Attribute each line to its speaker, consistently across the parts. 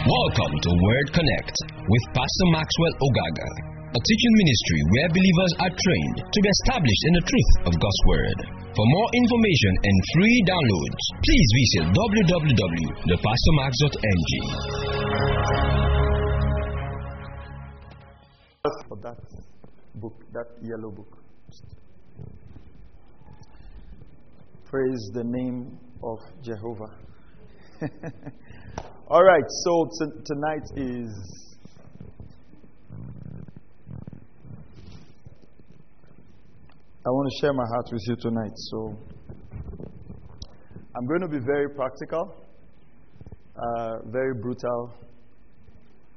Speaker 1: Welcome to Word Connect with Pastor Maxwell Ogaga, a teaching ministry where believers are trained to be established in the truth of God's Word. For more information and free downloads, please visit www.thepastormax.ng.
Speaker 2: For that book, that yellow book. Praise the name of Jehovah. All right, so t- tonight is I want to share my heart with you tonight. So I'm going to be very practical, uh, very brutal.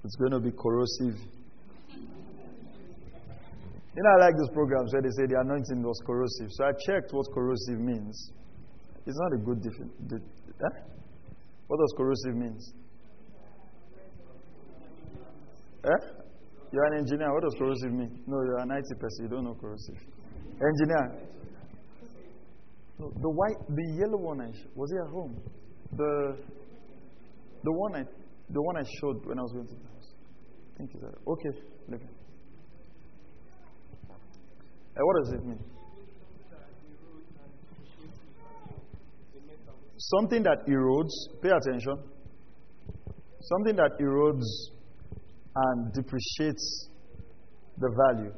Speaker 2: It's going to be corrosive. You know, I like those programs where they say the anointing was corrosive. So I checked what corrosive means. It's not a good definition. Eh? What does corrosive means? Eh? You're an engineer. What does corrosive mean? No, you're an IT person. You don't know corrosive. Engineer. No, the white, the yellow one. I sh- was he at home? The the one I the one I showed when I was going to the house. Think it's that. Okay, look. Uh, what does it mean? Something that erodes, pay attention. Something that erodes and depreciates the value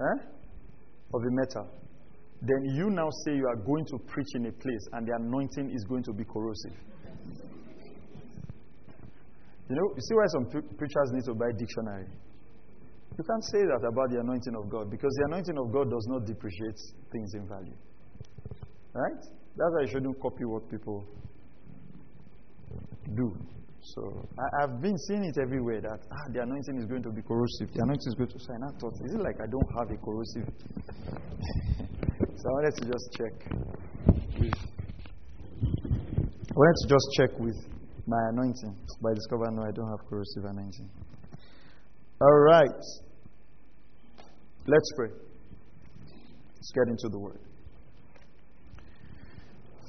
Speaker 2: eh, of a metal. Then you now say you are going to preach in a place and the anointing is going to be corrosive. You know, you see why some pre- preachers need to buy dictionary? You can't say that about the anointing of God because the anointing of God does not depreciate things in value. Right? That's why you shouldn't copy what people do. So I, have been seeing it everywhere that ah, the anointing is going to be corrosive. The anointing is going to shine. I thought, is it like I don't have a corrosive? so I wanted to just check with. I wanted to just check with my anointing. But I discovered no, I don't have corrosive anointing. All right. Let's pray. Let's get into the word.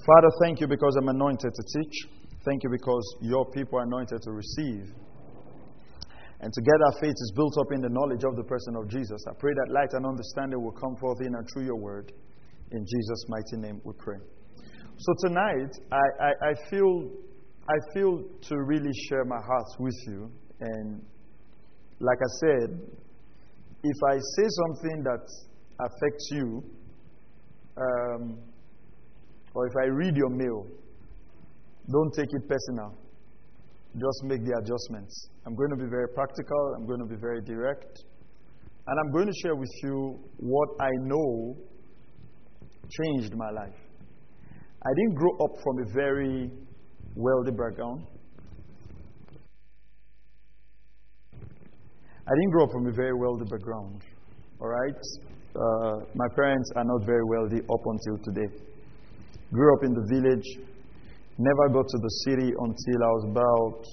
Speaker 2: Father, thank you because I'm anointed to teach. Thank you because your people are anointed to receive. And together faith is built up in the knowledge of the person of Jesus. I pray that light and understanding will come forth in and through your word. In Jesus' mighty name we pray. So tonight, I, I, I feel I feel to really share my heart with you. And like I said, if I say something that affects you, um, or if I read your mail, don't take it personal. Just make the adjustments. I'm going to be very practical, I'm going to be very direct, and I'm going to share with you what I know changed my life. I didn't grow up from a very wealthy background. I didn't grow up from a very wealthy background. All right? Uh, my parents are not very wealthy up until today. Grew up in the village, never got to the city until I was about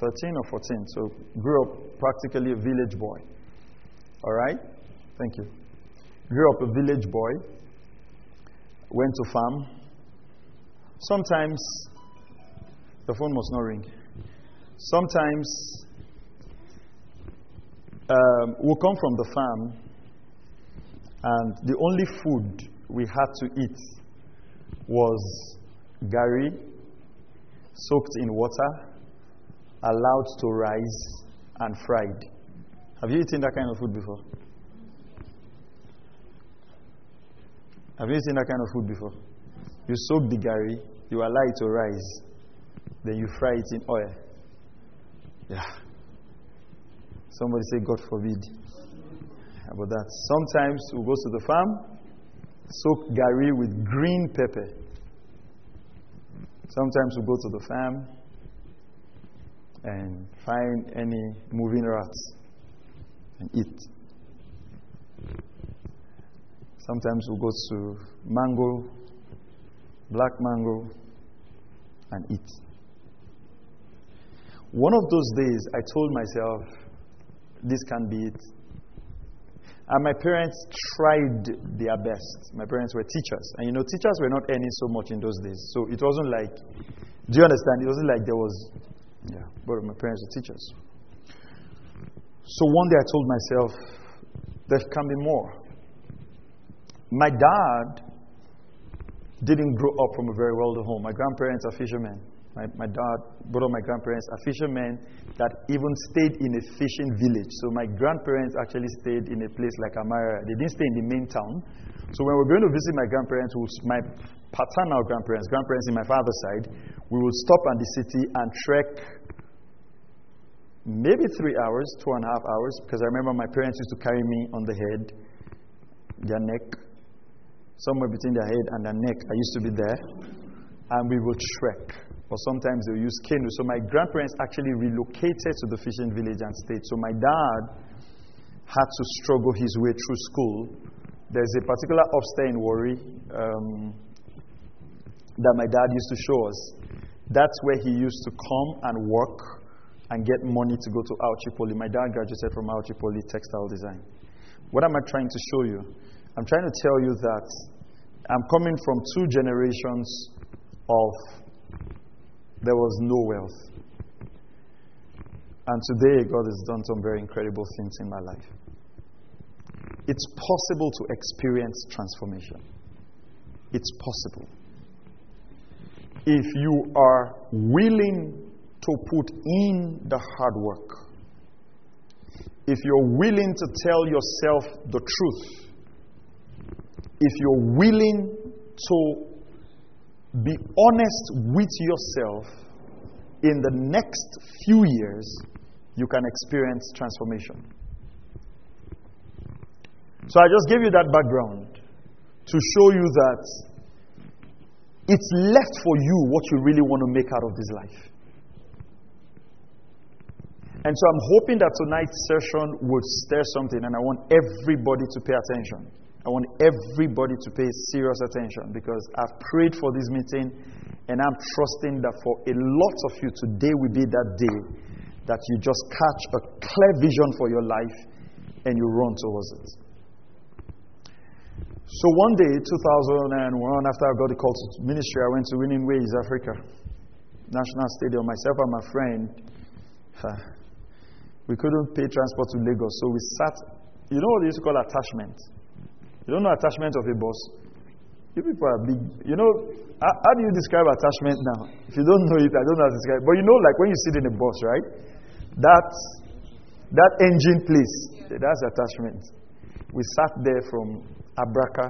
Speaker 2: 13 or 14. So grew up practically a village boy. All right? Thank you. Grew up a village boy. Went to farm. Sometimes the phone must not ring. Sometimes um, we'll come from the farm, and the only food we had to eat was gari soaked in water, allowed to rise, and fried. Have you eaten that kind of food before? Have you eaten that kind of food before? You soak the gari, you allow it to rise, then you fry it in oil. Yeah. Somebody say, God forbid. About that. Sometimes we go to the farm, soak gari with green pepper. Sometimes we go to the farm and find any moving rats and eat. Sometimes we go to mango, black mango, and eat. One of those days, I told myself, this can be it. And my parents tried their best. My parents were teachers. And you know, teachers were not earning so much in those days. So it wasn't like, do you understand? It wasn't like there was Yeah, both of my parents were teachers. So one day I told myself, there can be more. My dad didn't grow up from a very wealthy home. My grandparents are fishermen. My, my dad, both of my grandparents are fishermen that even stayed in a fishing village. So my grandparents actually stayed in a place like Amara. They didn't stay in the main town. So when we're going to visit my grandparents, my paternal grandparents, grandparents in my father's side, we would stop at the city and trek maybe three hours, two and a half hours, because I remember my parents used to carry me on the head, their neck, somewhere between their head and their neck. I used to be there, and we would trek or sometimes they'll use canoe. So my grandparents actually relocated to the fishing village and stayed. So my dad had to struggle his way through school. There's a particular upstairs in Warri um, that my dad used to show us. That's where he used to come and work and get money to go to Auchi Poly. My dad graduated from Auchi Poly Textile Design. What am I trying to show you? I'm trying to tell you that I'm coming from two generations of there was no wealth. And today, God has done some very incredible things in my life. It's possible to experience transformation. It's possible. If you are willing to put in the hard work, if you're willing to tell yourself the truth, if you're willing to be honest with yourself, in the next few years, you can experience transformation. So I just gave you that background to show you that it's left for you what you really want to make out of this life. And so I'm hoping that tonight's session would stir something, and I want everybody to pay attention. I want everybody to pay serious attention because I've prayed for this meeting and I'm trusting that for a lot of you, today will be that day that you just catch a clear vision for your life and you run towards it. So one day, 2001, after I got the call to ministry, I went to Winning Ways Africa, National Stadium. Myself and my friend, we couldn't pay transport to Lagos, so we sat. You know what they used to call attachment? You don't know attachment of a bus? You people are big. You know, how, how, do you describe attachment now? If you don't know it, I don't know how to describe it. But you know, like when you sit in a bus, right? That, that engine place, that's attachment. We sat there from Abraka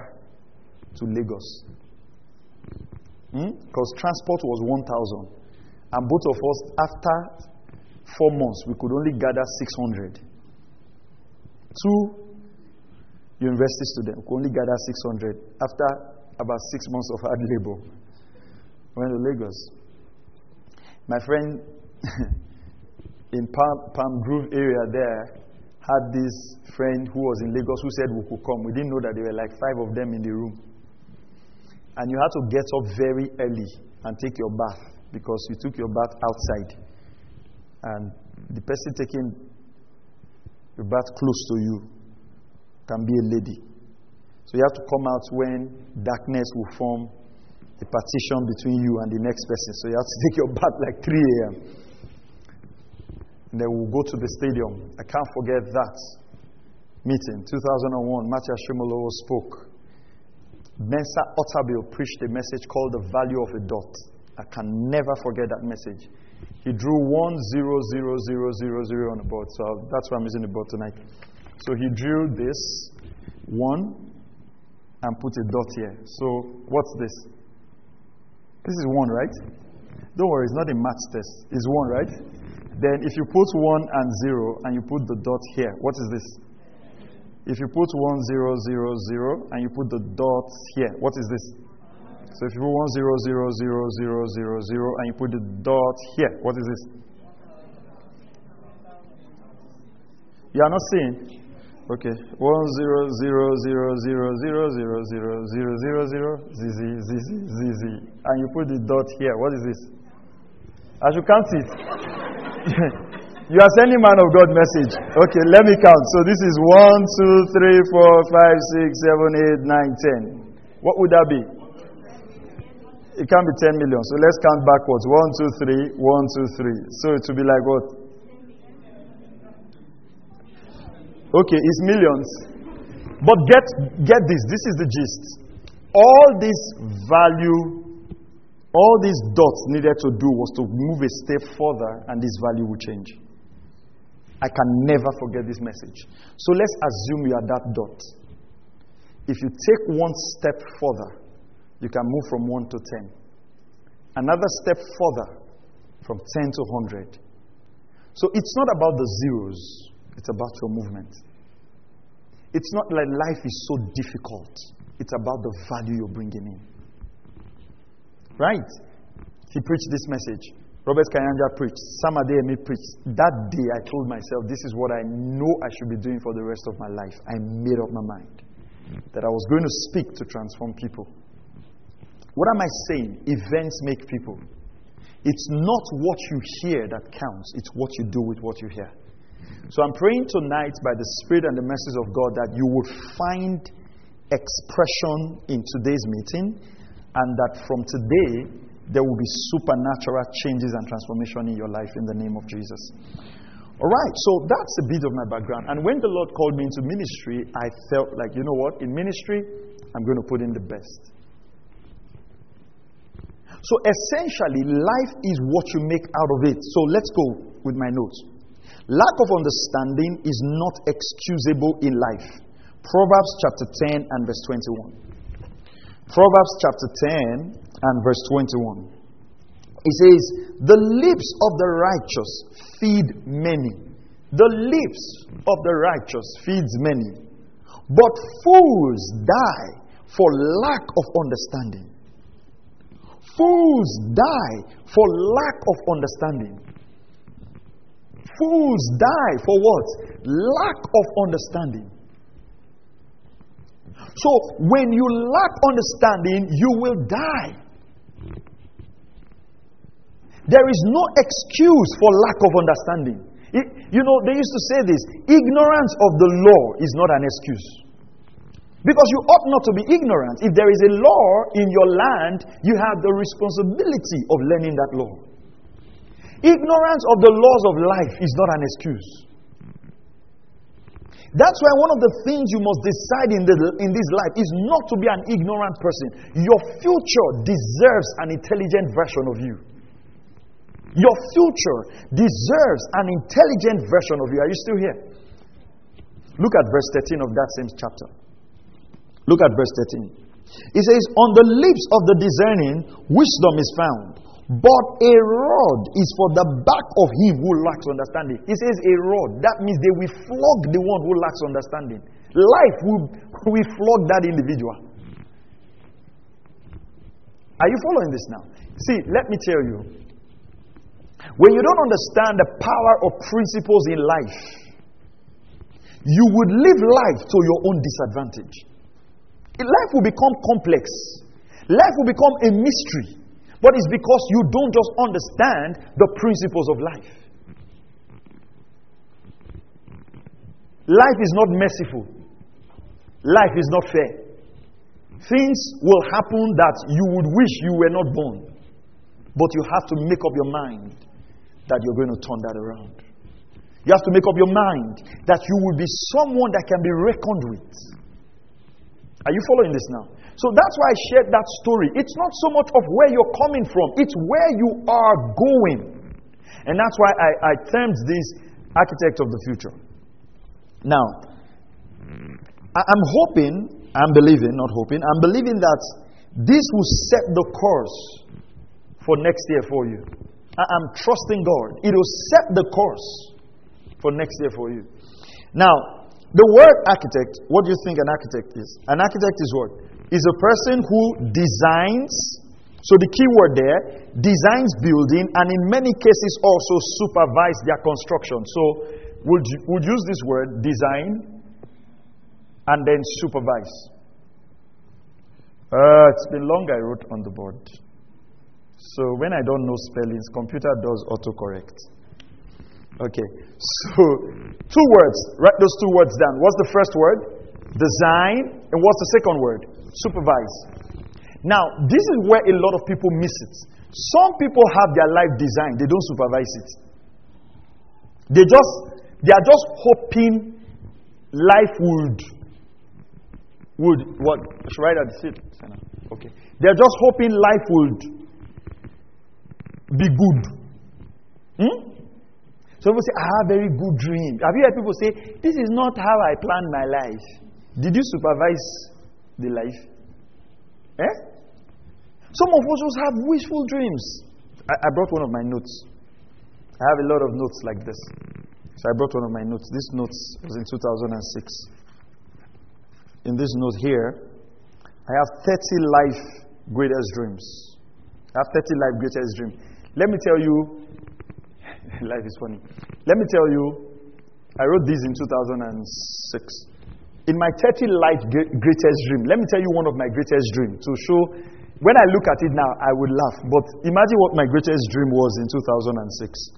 Speaker 2: to Lagos. Because hmm? transport was 1,000. And both of us, after four months, we could only gather 600. Two university student could only gathered 600 after about six months of hard labor. Went to Lagos. My friend in Palm, Palm Grove area there had this friend who was in Lagos who said we could come. We didn't know that there were like five of them in the room. And you had to get up very early and take your bath because you took your bath outside. And the person taking your bath close to you can be a lady. So you have to come out when darkness will form a partition between you and the next person. So you have to take your bath like 3 a.m. And then we'll go to the stadium. I can't forget that meeting, 2001. Matthew Ashimolowo spoke. Mensa Otabil preached a message called The Value of a Dot. I can never forget that message. He drew one zero zero zero zero zero on the board. So that's why I'm using the board tonight. So he drew this one and put a dot here. So what's this? This is one, right? Don't worry, it's not a match test. It's one, right? Then if you put one and zero and you put the dot here, what is this? If you put one zero zero zero and you put the dot here, what is this? So if you put one zero zero zero zero zero zero and you put the dot here, what is this? You are not seeing? Okay. One zero zero zero zero zero zero zero zero zero zero. And you put the dot here. What is this? I should count it. you are sending man of God message. Okay, let me count. So this is one, two, three, four, five, six, seven, eight, nine, ten. What would that be? It can't be 10 million. So let's count backwards. One, two, three. One, two, three. So it will be like what? Okay, it's millions. But get, get this. This is the gist. All this value, all these dots needed to do was to move a step further and this value will change. I can never forget this message. So let's assume you are that dot. If you take one step further, you can move from 1 to 10. Another step further, from 10 to 100. So it's not about the zeros, it's about your movement. It's not like life is so difficult, it's about the value you're bringing in. Right? He preached this message. Robert Kayanja preached. Sam preached. That day I told myself, this is what I know I should be doing for the rest of my life. I made up my mind that I was going to speak to transform people. What am I saying? Events make people. It's not what you hear that counts, it's what you do with what you hear. So I'm praying tonight by the Spirit and the message of God that you will find expression in today's meeting and that from today there will be supernatural changes and transformation in your life in the name of Jesus. All right, so that's a bit of my background. And when the Lord called me into ministry, I felt like, you know what? In ministry, I'm going to put in the best. So essentially, life is what you make out of it. So let's go with my notes. Lack of understanding is not excusable in life. Proverbs chapter 10 and verse 21. Proverbs chapter 10 and verse 21. It says, The lips of the righteous feed many. The lips of the righteous feeds many. But fools die for lack of understanding. Fools die for lack of understanding. Fools die for what? Lack of understanding. So, when you lack understanding, you will die. There is no excuse for lack of understanding. It, you know, they used to say this ignorance of the law is not an excuse. Because you ought not to be ignorant. If there is a law in your land, you have the responsibility of learning that law. Ignorance of the laws of life is not an excuse. That's why one of the things you must decide in, the, in this life is not to be an ignorant person. Your future deserves an intelligent version of you. Your future deserves an intelligent version of you. Are you still here? Look at verse 13 of that same chapter. Look at verse 13. It says, On the lips of the discerning, wisdom is found. But a rod is for the back of him who lacks understanding. He says a rod. That means they will flog the one who lacks understanding. Life will, will flog that individual. Are you following this now? See, let me tell you. When you don't understand the power of principles in life, you would live life to your own disadvantage. Life will become complex. Life will become a mystery. But it's because you don't just understand the principles of life. Life is not merciful. Life is not fair. Things will happen that you would wish you were not born. But you have to make up your mind that you're going to turn that around. You have to make up your mind that you will be someone that can be reckoned with. Are you following this now? So that's why I shared that story. It's not so much of where you're coming from, it's where you are going. And that's why I, I termed this architect of the future. Now, I'm hoping, I'm believing, not hoping, I'm believing that this will set the course for next year for you. I'm trusting God. It will set the course for next year for you. Now, the word architect, what do you think an architect is? An architect is what? Is a person who designs, so the key word there, designs building and in many cases also supervise their construction. So, would would use this word, design, and then supervise. Uh, it's been long I wrote on the board. So when I don't know spellings, computer does autocorrect. Okay. So two words. Write those two words down. What's the first word? Design. And what's the second word? Supervise. Now, this is where a lot of people miss it. Some people have their life designed, they don't supervise it. They just they are just hoping life would would what write at the seat? Okay. They're just hoping life would be good. Hmm? So people say, I have a very good dream. Have you heard people say, This is not how I planned my life? Did you supervise the life? Eh? Some of us just have wishful dreams. I, I brought one of my notes. I have a lot of notes like this. So I brought one of my notes. This note was in 2006. In this note here, I have 30 life greatest dreams. I have 30 life greatest dreams. Let me tell you, life is funny. Let me tell you, I wrote this in 2006. In my 30 life greatest dream, let me tell you one of my greatest dreams to show when I look at it now, I would laugh. But imagine what my greatest dream was in 2006.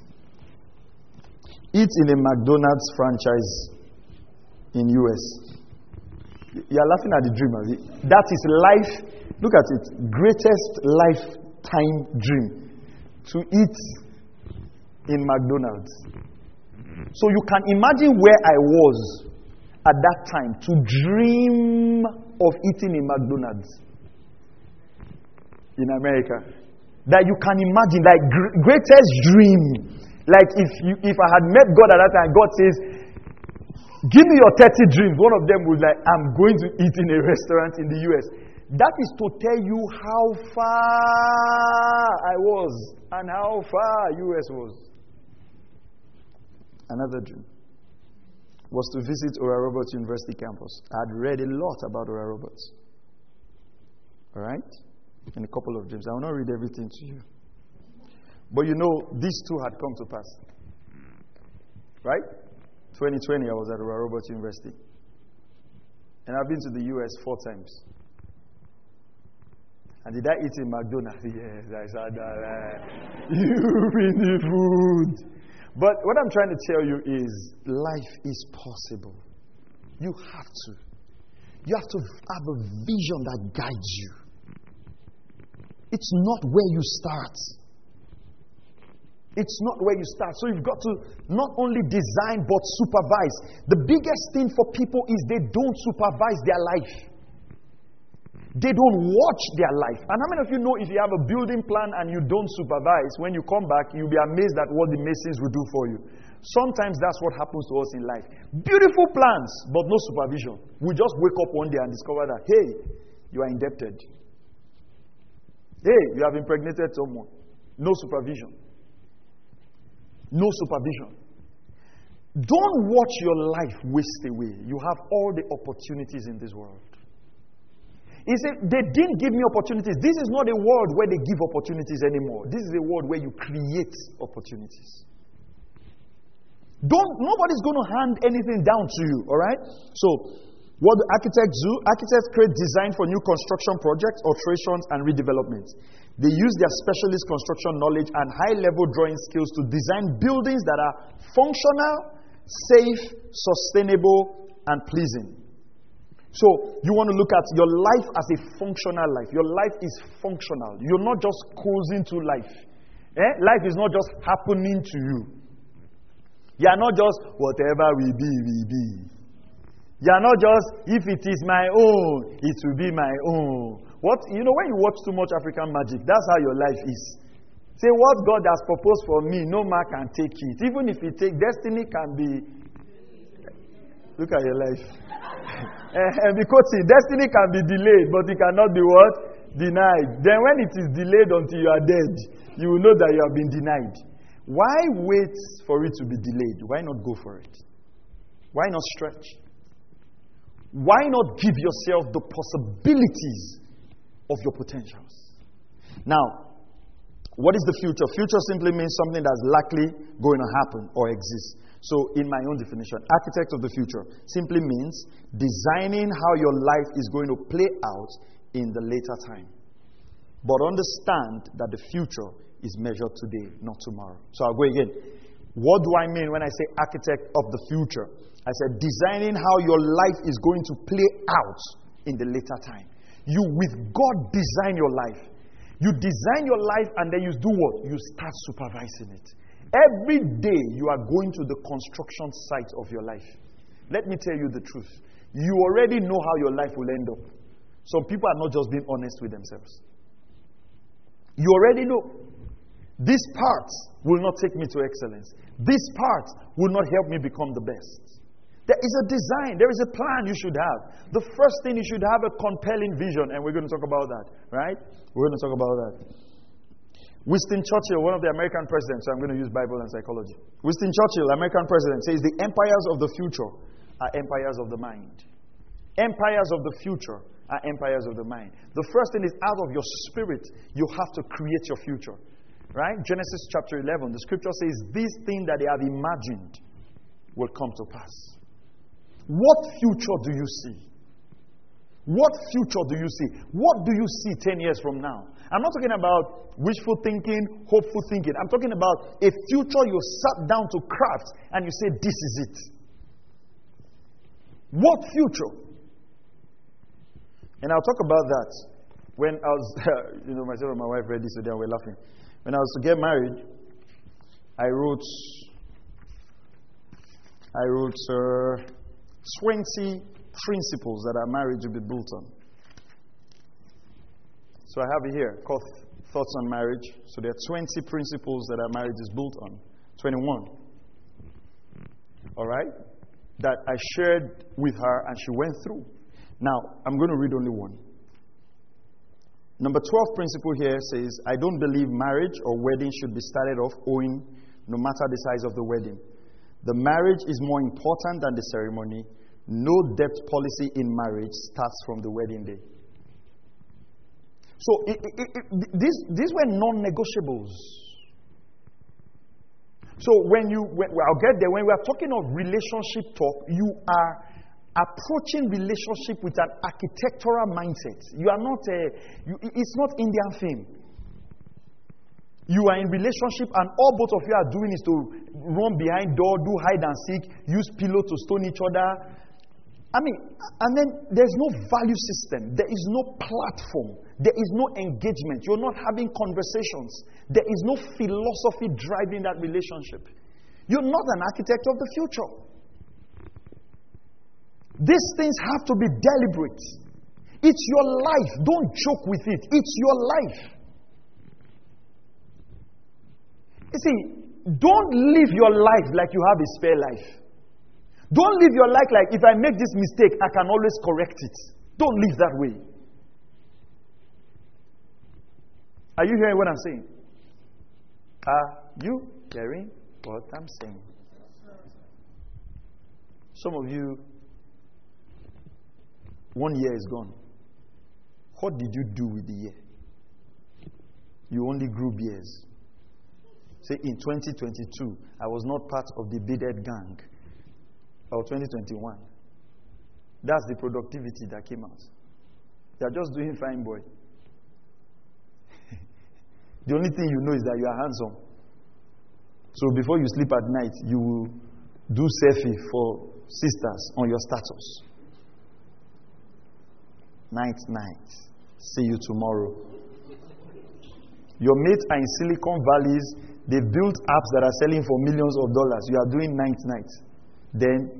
Speaker 2: Eat in a McDonald's franchise in US. You are laughing at the dream. That is life. Look at it. Greatest lifetime dream. To eat in McDonald's. So you can imagine where I was at that time to dream of eating in McDonald's in America. That you can imagine, like greatest dream. Like if you, if I had met God at that time, God says, "Give me your 30 dreams." One of them was like, "I'm going to eat in a restaurant in the U.S." That is to tell you how far I was and how far U.S. was. Another dream was to visit Oral Roberts University campus. I had read a lot about Oral Roberts. All right? in a couple of dreams. I will not read everything to you. But you know, these two had come to pass. Right? 2020, I was at Oral Roberts University. And I've been to the US four times. And did I eat in McDonald's? Yes, I said that. Uh, you bring the food. But what I'm trying to tell you is life is possible. You have to. You have to have a vision that guides you. It's not where you start. It's not where you start. So you've got to not only design but supervise. The biggest thing for people is they don't supervise their life. They don't watch their life. And how many of you know if you have a building plan and you don't supervise, when you come back, you'll be amazed at what the masons will do for you. Sometimes that's what happens to us in life. Beautiful plans, but no supervision. We just wake up one day and discover that, hey, you are indebted. Hey, you have impregnated someone. No supervision. No supervision. Don't watch your life waste away. You have all the opportunities in this world. He said, They didn't give me opportunities. This is not a world where they give opportunities anymore. This is a world where you create opportunities. Don't, nobody's going to hand anything down to you, all right? So, what do architects do? Architects create design for new construction projects, alterations, and redevelopments. They use their specialist construction knowledge and high level drawing skills to design buildings that are functional, safe, sustainable, and pleasing. So, you want to look at your life as a functional life. Your life is functional. You're not just cruising through life. Eh? Life is not just happening to you. You are not just whatever we be, we be. You are not just, if it is my own, it will be my own. What, you know, when you watch too much African magic, that's how your life is. Say, what God has proposed for me, no man can take it. Even if it take, destiny can be. Look at your life. and eh, eh, because see, destiny can be delayed, but it cannot be what? Denied. Then when it is delayed until you are dead, you will know that you have been denied. Why wait for it to be delayed? Why not go for it? Why not stretch? why not give yourself the possibilities of your potentials? Now, what is the future? Future simply means something that's likely going to happen or exist. So, in my own definition, architect of the future simply means designing how your life is going to play out in the later time. But understand that the future is measured today, not tomorrow. So, I'll go again. What do I mean when I say architect of the future? I said, designing how your life is going to play out in the later time. You, with God, design your life. You design your life and then you do what? You start supervising it. Every day you are going to the construction site of your life. Let me tell you the truth. You already know how your life will end up. Some people are not just being honest with themselves. You already know. This part will not take me to excellence. This part will not help me become the best. There is a design, there is a plan you should have. The first thing you should have a compelling vision, and we're going to talk about that, right? We're going to talk about that. Winston Churchill, one of the American presidents, so I'm going to use Bible and psychology. Winston Churchill, American president, says the empires of the future are empires of the mind. Empires of the future are empires of the mind. The first thing is out of your spirit, you have to create your future. Right? Genesis chapter 11, the scripture says, This thing that they have imagined will come to pass. What future do you see? What future do you see? What do you see 10 years from now? I'm not talking about wishful thinking, hopeful thinking. I'm talking about a future you sat down to craft and you say, This is it. What future? And I'll talk about that when I was, you know, myself and my wife read this today and we're laughing. When I was to get married, I wrote, I wrote, uh, 20 principles that our marriage will be built on. So I have it here called Thoughts on Marriage. So there are 20 principles that our marriage is built on. 21. All right? That I shared with her and she went through. Now, I'm going to read only one. Number 12 principle here says, I don't believe marriage or wedding should be started off owing no matter the size of the wedding. The marriage is more important than the ceremony. No debt policy in marriage starts from the wedding day. So it, it, it, these, these were non negotiables. So when you, when, I'll get there. When we are talking of relationship talk, you are approaching relationship with an architectural mindset. You are not a, you, it's not Indian thing. You are in relationship and all both of you are doing is to run behind door, do hide and seek, use pillow to stone each other. I mean, and then there's no value system. There is no platform. There is no engagement. You're not having conversations. There is no philosophy driving that relationship. You're not an architect of the future. These things have to be deliberate. It's your life. Don't joke with it. It's your life. You see, don't live your life like you have a spare life. Don't live your life like if I make this mistake, I can always correct it. Don't live that way. Are you hearing what I'm saying? Are you hearing what I'm saying? Some of you, one year is gone. What did you do with the year? You only grew beers. Say in 2022, I was not part of the bearded gang or 2021. That's the productivity that came out. They are just doing fine, boy. The only thing you know is that you are handsome. So before you sleep at night, you will do selfie for sisters on your status. Night, night. See you tomorrow. Your mates are in Silicon Valleys. They built apps that are selling for millions of dollars. You are doing night, night. Then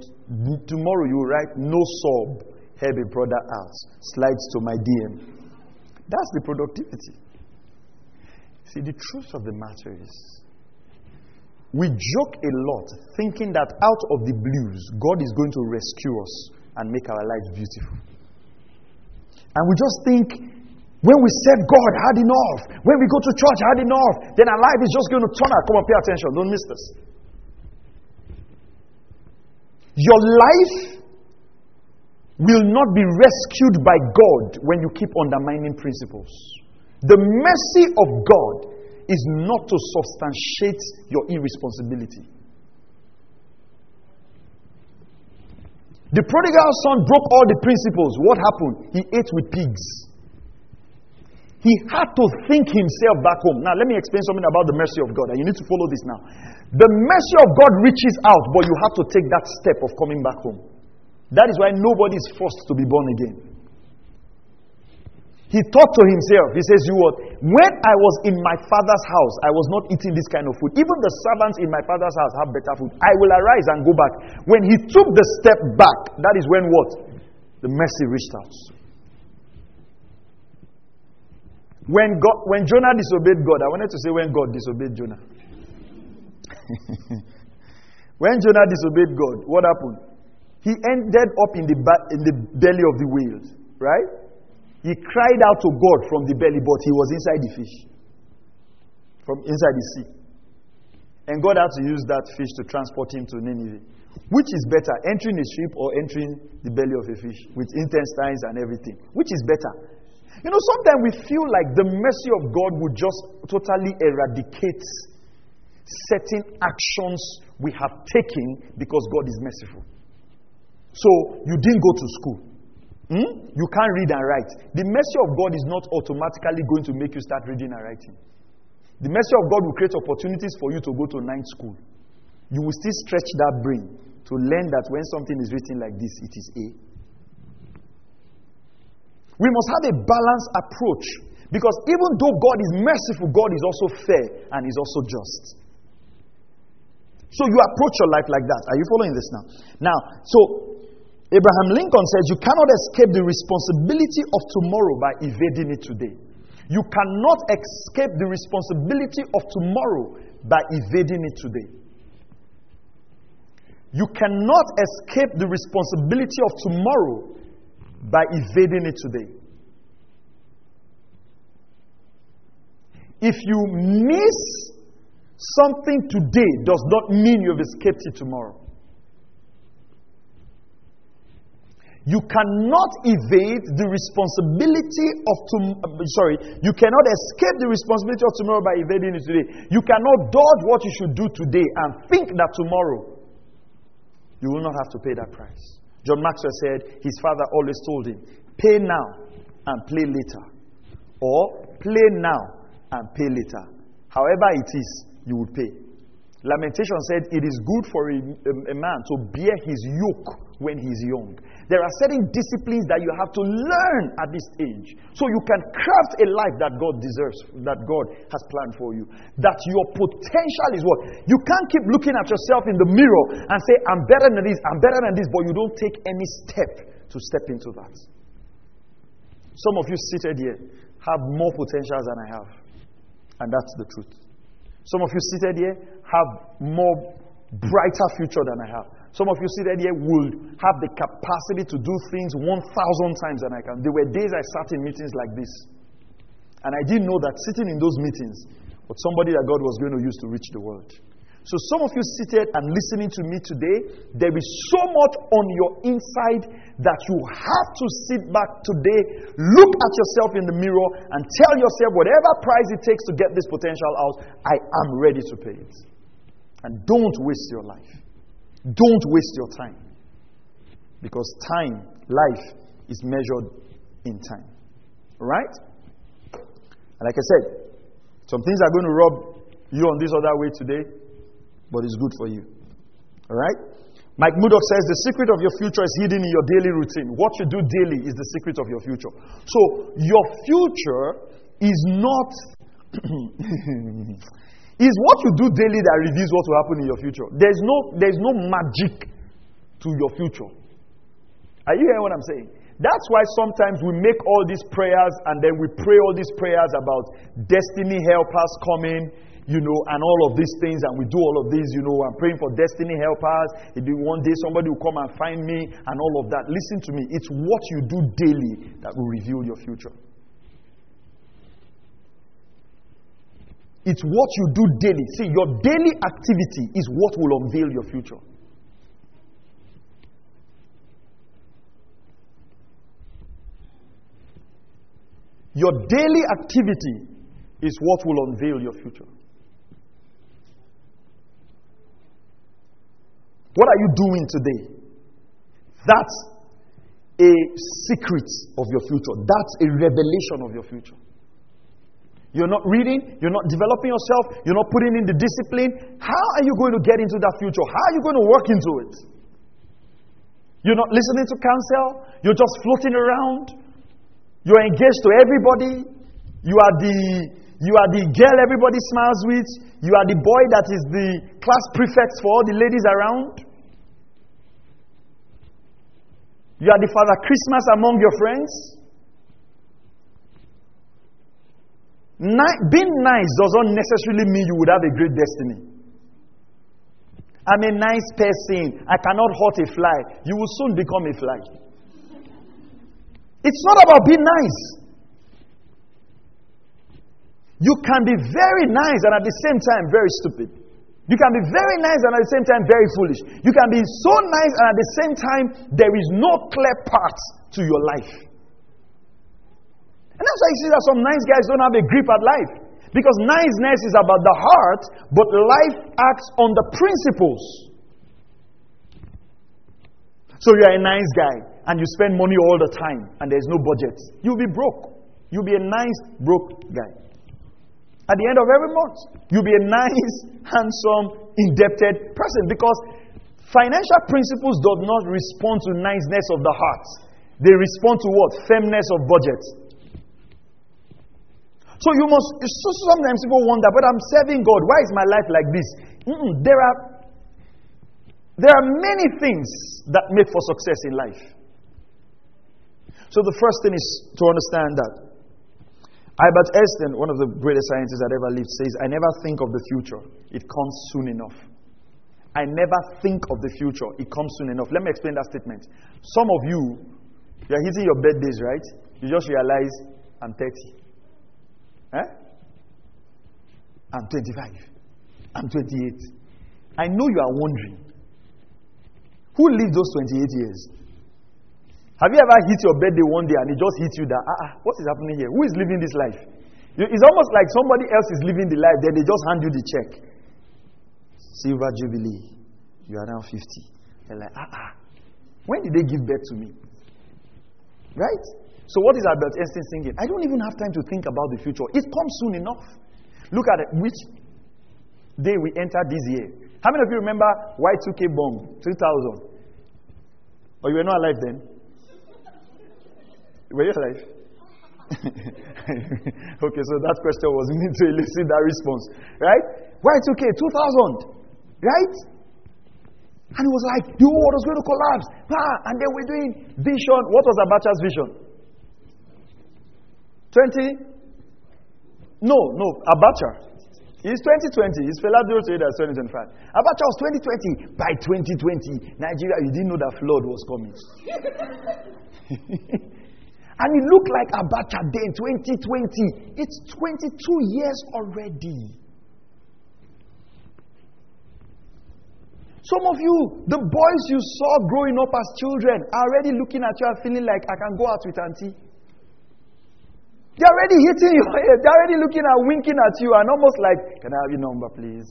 Speaker 2: tomorrow you write no sob, a brother out. Slides to my DM. That's the productivity. See, the truth of the matter is, we joke a lot thinking that out of the blues, God is going to rescue us and make our lives beautiful. And we just think when we serve God hard enough, when we go to church hard enough, then our life is just going to turn out. Come on, pay attention. Don't miss this. Your life will not be rescued by God when you keep undermining principles. The mercy of God is not to substantiate your irresponsibility. The prodigal son broke all the principles. What happened? He ate with pigs. He had to think himself back home. Now, let me explain something about the mercy of God, and you need to follow this now. The mercy of God reaches out, but you have to take that step of coming back home. That is why nobody is forced to be born again. He thought to himself, he says, You what? When I was in my father's house, I was not eating this kind of food. Even the servants in my father's house have better food. I will arise and go back. When he took the step back, that is when what? The mercy reached out. When, God, when Jonah disobeyed God, I wanted to say when God disobeyed Jonah. when Jonah disobeyed God, what happened? He ended up in the, ba- in the belly of the whales, right? He cried out to God from the belly, but he was inside the fish, from inside the sea. And God had to use that fish to transport him to Nineveh. Which is better, entering a ship or entering the belly of a fish with intestines and everything? Which is better? You know, sometimes we feel like the mercy of God would just totally eradicate certain actions we have taken because God is merciful. So, you didn't go to school. Hmm? You can't read and write. The mercy of God is not automatically going to make you start reading and writing. The mercy of God will create opportunities for you to go to ninth school. You will still stretch that brain to learn that when something is written like this, it is A. We must have a balanced approach because even though God is merciful, God is also fair and is also just. So you approach your life like that. Are you following this now? Now, so Abraham Lincoln says, You cannot escape the responsibility of tomorrow by evading it today. You cannot escape the responsibility of tomorrow by evading it today. You cannot escape the responsibility of tomorrow by evading it today. If you miss something today, does not mean you've escaped it tomorrow. You cannot evade the responsibility of tomorrow. Uh, sorry, you cannot escape the responsibility of tomorrow by evading it today. You cannot dodge what you should do today and think that tomorrow you will not have to pay that price. John Maxwell said his father always told him, Pay now and play later. Or play now and pay later. However it is, you will pay. Lamentation said, It is good for a, a, a man to bear his yoke when he is young. There are certain disciplines that you have to learn at this age. So you can craft a life that God deserves, that God has planned for you. That your potential is what? You can't keep looking at yourself in the mirror and say, I'm better than this, I'm better than this, but you don't take any step to step into that. Some of you seated here have more potentials than I have. And that's the truth. Some of you seated here have more brighter future than I have. Some of you seated here would have the capacity to do things 1,000 times than I can. There were days I sat in meetings like this. And I didn't know that sitting in those meetings was somebody that God was going to use to reach the world. So, some of you seated and listening to me today, there is so much on your inside that you have to sit back today, look at yourself in the mirror, and tell yourself whatever price it takes to get this potential out, I am ready to pay it. And don't waste your life. Don't waste your time. Because time, life, is measured in time. Right? And like I said, some things are going to rub you on this other way today, but it's good for you. All right? Mike Murdock says the secret of your future is hidden in your daily routine. What you do daily is the secret of your future. So, your future is not is what you do daily that reveals what will happen in your future. There's no, there's no magic to your future. Are you hearing what I'm saying? That's why sometimes we make all these prayers and then we pray all these prayers about destiny helpers coming, you know, and all of these things, and we do all of these, you know, I'm praying for destiny helpers. One day somebody will come and find me and all of that. Listen to me. It's what you do daily that will reveal your future. It's what you do daily. See, your daily activity is what will unveil your future. Your daily activity is what will unveil your future. What are you doing today? That's a secret of your future. That's a revelation of your future. You're not reading, you're not developing yourself, you're not putting in the discipline. How are you going to get into that future? How are you going to work into it? You're not listening to counsel, you're just floating around. You're engaged to everybody. You are the you are the girl everybody smiles with. You are the boy that is the class prefect for all the ladies around. You are the Father Christmas among your friends. Ni- being nice doesn't necessarily mean you would have a great destiny. I'm a nice person. I cannot hurt a fly. You will soon become a fly. It's not about being nice. You can be very nice and at the same time very stupid. You can be very nice and at the same time very foolish. You can be so nice and at the same time there is no clear path to your life. And that's why you see that some nice guys don't have a grip at life. Because niceness is about the heart, but life acts on the principles. So you are a nice guy and you spend money all the time and there's no budget. You'll be broke. You'll be a nice broke guy. At the end of every month, you'll be a nice, handsome, indebted person because financial principles do not respond to niceness of the heart. They respond to what? Firmness of budget. So you must, so sometimes people wonder, but I'm serving God. Why is my life like this? Mm-mm, there are, there are many things that make for success in life. So the first thing is to understand that Albert Einstein, one of the greatest scientists that ever lived, says, I never think of the future. It comes soon enough. I never think of the future. It comes soon enough. Let me explain that statement. Some of you, you're hitting your birthdays, right? You just realize I'm 30. Eh? I'm 25. I'm 28. I know you are wondering who lived those 28 years? Have you ever hit your birthday one day and it just hit you that, ah, ah, what is happening here? Who is living this life? It's almost like somebody else is living the life, then they just hand you the check. Silver Jubilee, you are now 50. They're like, ah, ah, when did they give birth to me? Right? So, what is Albert Einstein thinking? I don't even have time to think about the future. It comes soon enough. Look at it. Which day we entered this year? How many of you remember Y2K bomb 2000? Or you were not alive then? Were you alive? okay, so that question was need to elicit that response. Right? Y2K 2000. Right? And it was like, the world was going to collapse. Ah, and then we're doing vision. What was Abacha's vision? 20? No, no, Abacha. It's 2020. It's Fela said that's 2025. Abacha was 2020. By 2020, Nigeria, you didn't know that flood was coming. and it looked like Abacha then, 2020. It's 22 years already. Some of you, the boys you saw growing up as children, are already looking at you and feeling like, I can go out with auntie. They're already hitting you. They're already looking at, winking at you, and almost like, Can I have your number, please?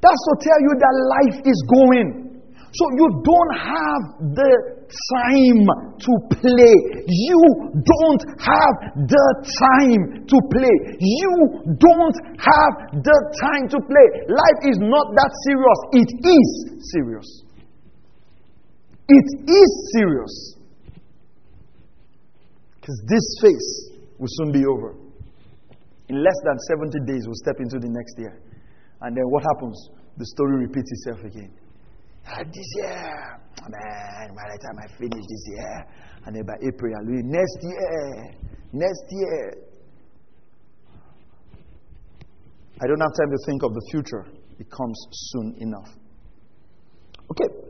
Speaker 2: That's to tell you that life is going. So you don't have the time to play. You don't have the time to play. You don't have the time to play. Life is not that serious. It is serious. It is serious. This phase will soon be over. In less than 70 days, we'll step into the next year. And then what happens? The story repeats itself again. Ah, this year, man, by the time I finish this year, and then by April, I'll be next year, next year. I don't have time to think of the future. It comes soon enough. Okay.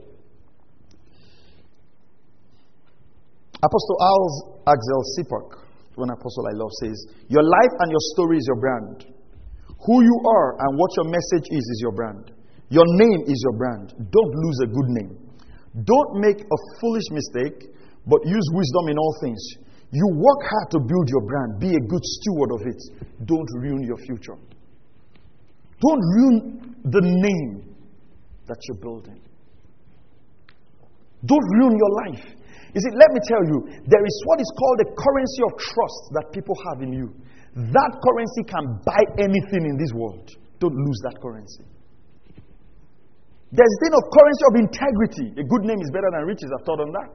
Speaker 2: Apostle Als Axel Sipok, one apostle I love, says, Your life and your story is your brand. Who you are and what your message is, is your brand. Your name is your brand. Don't lose a good name. Don't make a foolish mistake, but use wisdom in all things. You work hard to build your brand. Be a good steward of it. Don't ruin your future. Don't ruin the name that you're building. Don't ruin your life. You see, let me tell you, there is what is called the currency of trust that people have in you. That currency can buy anything in this world. Don't lose that currency. There's a thing of currency of integrity. A good name is better than riches. I've thought on that.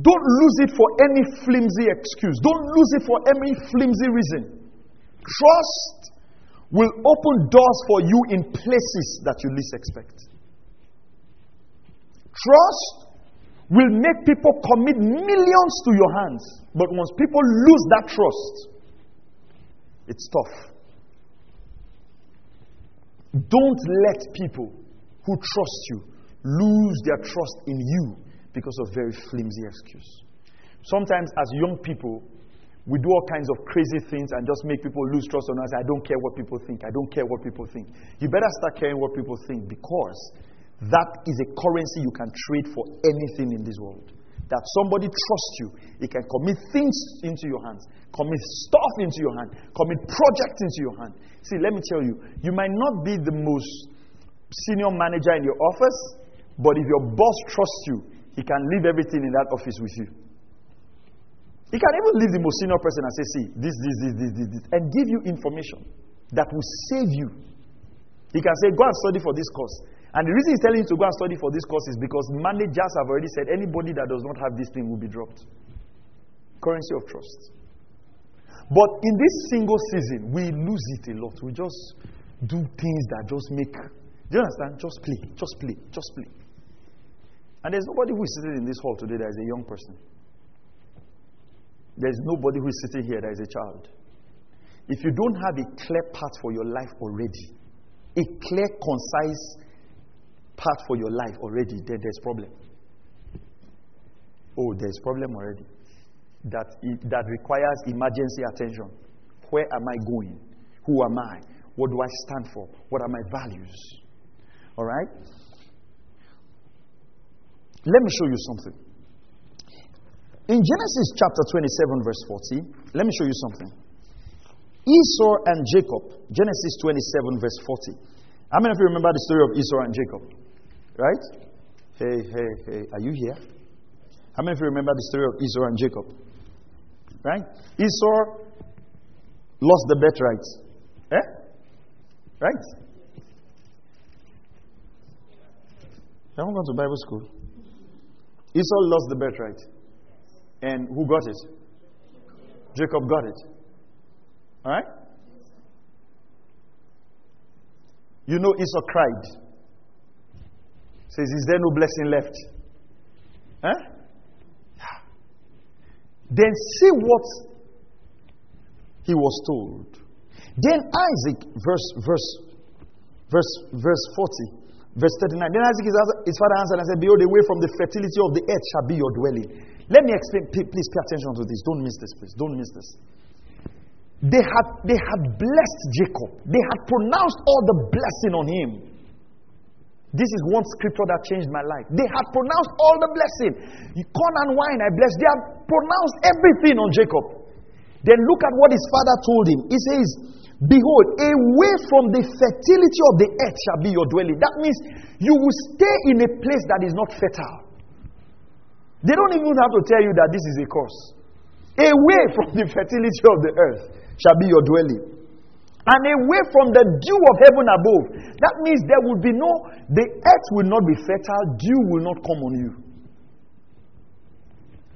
Speaker 2: Don't lose it for any flimsy excuse. Don't lose it for any flimsy reason. Trust will open doors for you in places that you least expect. Trust will make people commit millions to your hands. But once people lose that trust, it's tough. Don't let people who trust you lose their trust in you because of very flimsy excuse. Sometimes, as young people, we do all kinds of crazy things and just make people lose trust on us. I don't care what people think. I don't care what people think. You better start caring what people think because that is a currency you can trade for anything in this world. That somebody trusts you, he can commit things into your hands, commit stuff into your hand, commit projects into your hand. See, let me tell you, you might not be the most senior manager in your office, but if your boss trusts you, he can leave everything in that office with you. He can even leave the most senior person and say, See, this, this, this, this, this, this, and give you information that will save you. He can say, Go and study for this course. And the reason he's telling you to go and study for this course is because managers have already said anybody that does not have this thing will be dropped. Currency of trust. But in this single season, we lose it a lot. We just do things that just make. Do you understand? Just play, just play, just play. And there's nobody who is sitting in this hall today that is a young person. There's nobody who is sitting here that is a child. If you don't have a clear path for your life already, a clear, concise path for your life already, then there's problem. Oh, there's problem already. That, that requires emergency attention. Where am I going? Who am I? What do I stand for? What are my values? All right? Let me show you something. In Genesis chapter 27, verse 40, let me show you something. Esau and Jacob, Genesis 27, verse 40. How many of you remember the story of Esau and Jacob? Right? Hey, hey, hey, are you here? How many of you remember the story of Esau and Jacob? Right? Esau lost the birthright. Eh? Right? You haven't gone to Bible school. Esau lost the birthright. And who got it? Jacob got it. All right? You know Esau cried. Says, Is there no blessing left? Huh? Then see what he was told. Then Isaac, verse, verse, verse, verse 40, verse 39. Then Isaac, his father answered and said, Behold, away from the fertility of the earth shall be your dwelling. Let me explain. Please pay attention to this. Don't miss this, please. Don't miss this. They had, they had blessed Jacob, they had pronounced all the blessing on him. This is one scripture that changed my life. They had pronounced all the blessing. Corn and wine I bless. They have pronounced everything on Jacob. Then look at what his father told him. He says, Behold, away from the fertility of the earth shall be your dwelling. That means you will stay in a place that is not fertile. They don't even have to tell you that this is a curse. Away from the fertility of the earth shall be your dwelling. And away from the dew of heaven above. That means there will be no, the earth will not be fertile, dew will not come on you.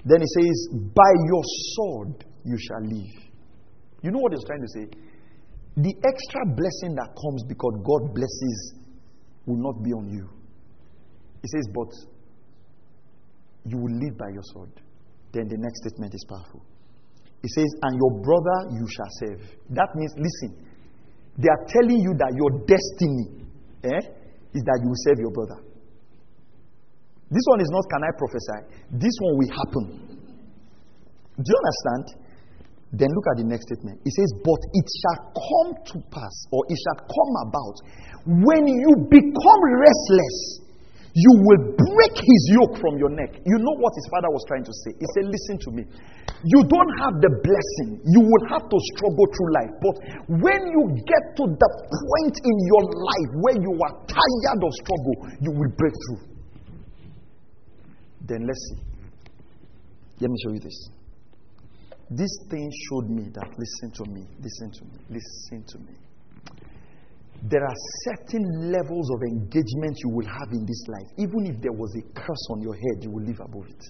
Speaker 2: Then he says, By your sword you shall live. You know what he's trying to say? The extra blessing that comes because God blesses will not be on you. He says, But you will live by your sword. Then the next statement is powerful. He says, And your brother you shall serve. That means, listen, they are telling you that your destiny eh, is that you will serve your brother. This one is not, can I prophesy? This one will happen. Do you understand? Then look at the next statement. It says, But it shall come to pass, or it shall come about, when you become restless you will break his yoke from your neck. You know what his father was trying to say? He said, Listen to me. You don't have the blessing. You will have to struggle through life. But when you get to the point in your life where you are tired of struggle, you will break through. Then let's see. Let me show you this. This thing showed me that listen to me, listen to me, listen to me there are certain levels of engagement you will have in this life. Even if there was a curse on your head, you will live above it.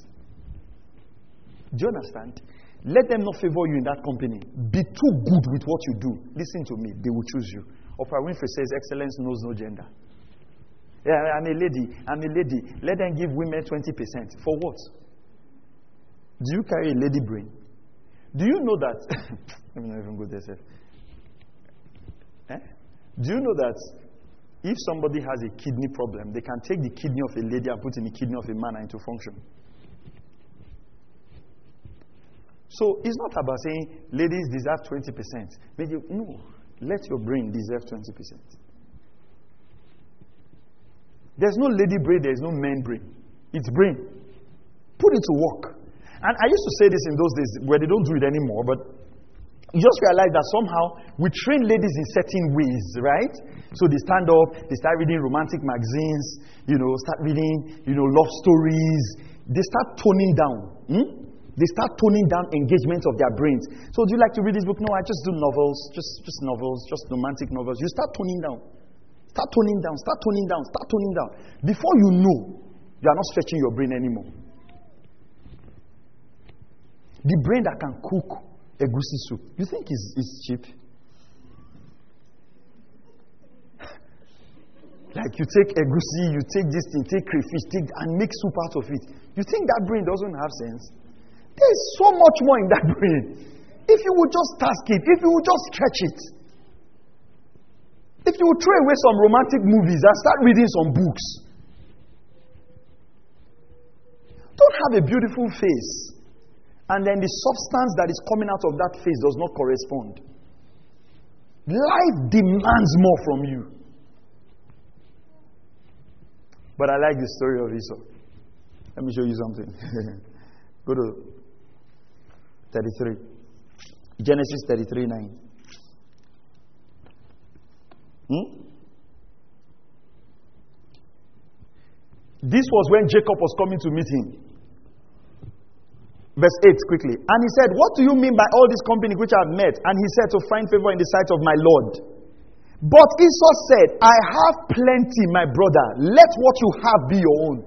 Speaker 2: Do you understand? Let them not favor you in that company. Be too good with what you do. Listen to me, they will choose you. Oprah Winfrey says excellence knows no gender. Yeah, I'm a lady. I'm a lady. Let them give women 20%. For what? Do you carry a lady brain? Do you know that? Let me not even go there. Sir. Eh? Do you know that if somebody has a kidney problem, they can take the kidney of a lady and put in the kidney of a man into function? So it's not about saying ladies deserve 20%. Maybe, no, let your brain deserve 20%. There's no lady brain, there's no man brain. It's brain. Put it to work. And I used to say this in those days where they don't do it anymore, but you just realize that somehow we train ladies in certain ways, right? So they stand up, they start reading romantic magazines, you know, start reading, you know, love stories. They start toning down. Hmm? They start toning down engagement of their brains. So do you like to read this book? No, I just do novels, just just novels, just romantic novels. You start toning down. Start toning down, start toning down, start toning down. Before you know, you are not stretching your brain anymore. The brain that can cook egusi soup, you think it's, is cheap? like you take egusi, you take this thing, take crayfish, take and make soup out of it. You think that brain doesn't have sense? There's so much more in that brain. If you would just task it, if you would just stretch it, if you would throw away some romantic movies and start reading some books, don't have a beautiful face and then the substance that is coming out of that face does not correspond. Life demands more from you. But I like the story of Esau. Let me show you something. Go to 33. Genesis 33 9. Hmm? This was when Jacob was coming to meet him. Verse 8 quickly. And he said, What do you mean by all this company which I have met? And he said, To find favor in the sight of my Lord. But Esau said, I have plenty, my brother. Let what you have be your own.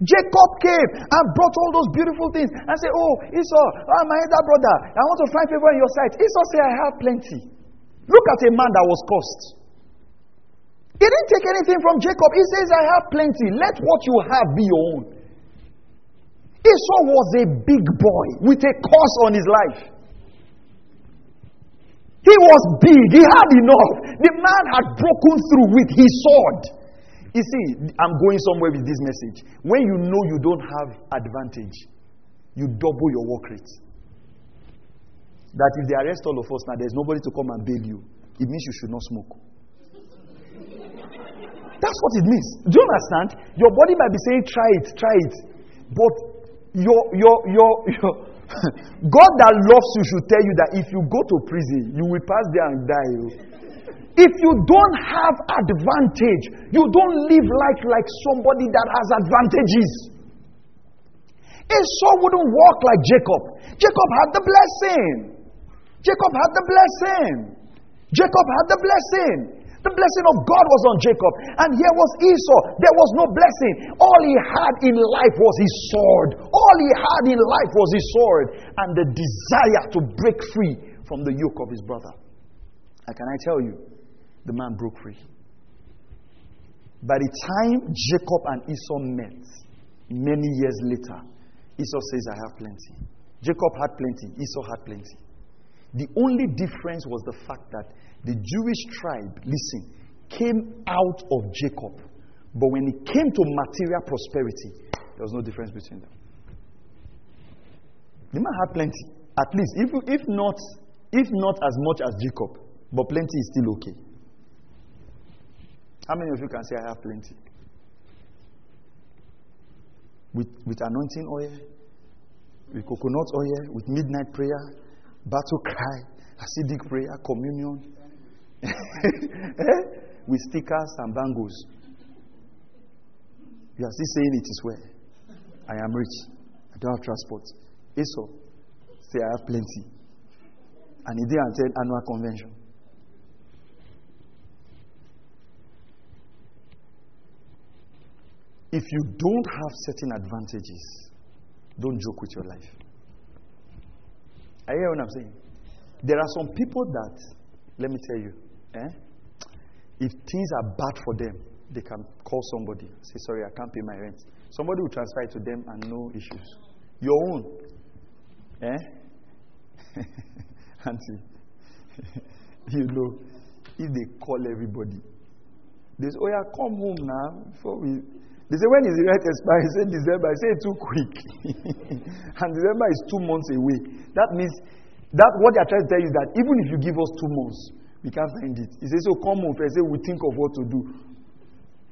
Speaker 2: Jacob came and brought all those beautiful things and said, Oh, Esau, oh, my elder brother, I want to find favor in your sight. Esau said, I have plenty. Look at a man that was cursed. He didn't take anything from Jacob. He says, I have plenty. Let what you have be your own. Esau was a big boy with a curse on his life. He was big, he had enough. The man had broken through with his sword. You see, I'm going somewhere with this message. When you know you don't have advantage, you double your work rate. That if they arrest all of us now, there's nobody to come and bail you. It means you should not smoke. That's what it means. Do you understand? Your body might be saying, try it, try it. But your, your, your, your God that loves you should tell you that if you go to prison, you will pass there and die. Oh. If you don't have advantage, you don't live life like somebody that has advantages. Esau wouldn't walk like Jacob. Jacob had the blessing. Jacob had the blessing. Jacob had the blessing. The blessing of God was on Jacob. And here was Esau. There was no blessing. All he had in life was his sword. All he had in life was his sword and the desire to break free from the yoke of his brother. And can I tell you, the man broke free. By the time Jacob and Esau met, many years later, Esau says, I have plenty. Jacob had plenty, Esau had plenty. The only difference was the fact that the Jewish tribe, listen, came out of Jacob. But when it came to material prosperity, there was no difference between them. The man had plenty. At least, if, if, not, if not as much as Jacob, but plenty is still okay. How many of you can say, I have plenty? With, with anointing oil, with coconut oil, with midnight prayer, battle cry, acidic prayer, communion? Eh? with stickers and bangles. You are still saying it is well. I am rich. I don't have transport. Esau say I have plenty. And he didn't attend annual convention. If you don't have certain advantages, don't joke with your life. I hear what I'm saying. There are some people that, let me tell you, eh? if things are bad for them, they can call somebody, say, Sorry, I can't pay my rent. Somebody will transfer it to them and no issues. Your own. Eh? Auntie, you know, if they call everybody, they say, Oh, yeah, come home now. Before we. They say, When is the rent expire? He said, December. I say, Too quick. and December is two months away. That means that what they are trying to tell you is that even if you give us two months, we can't find it. He says, So come home. I say, We think of what to do.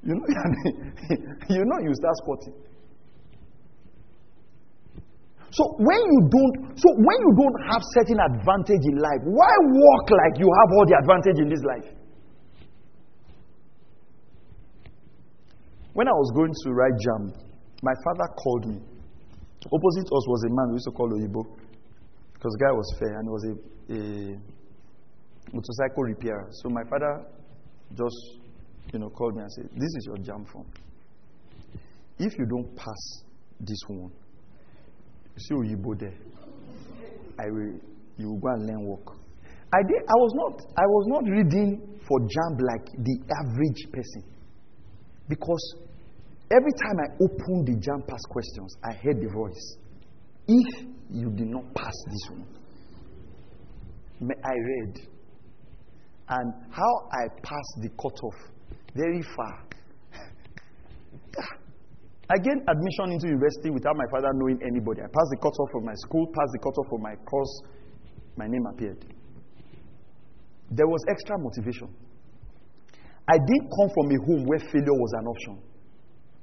Speaker 2: You know, you know, you start squatting. So when you don't, so when you don't have certain advantage in life, why walk like you have all the advantage in this life? When I was going to write JAMB, my father called me. Opposite us was a man we used to call Oyibo, because the guy was fair and he was a, a motorcycle repairer. So my father just you know, called me and said, This is your JAMB form. If you don't pass this one, see Oyibo there. I will, you will go and learn work. I, did, I, was not, I was not reading for JAMB like the average person. Because every time I opened the JAMB pass questions, I heard the voice. If you did not pass this one, I read. And how I passed the cutoff very far. I gained admission into university without my father knowing anybody. I passed the cutoff from my school, passed the cutoff from my course. My name appeared. There was extra motivation. I didn't come from a home where failure was an option.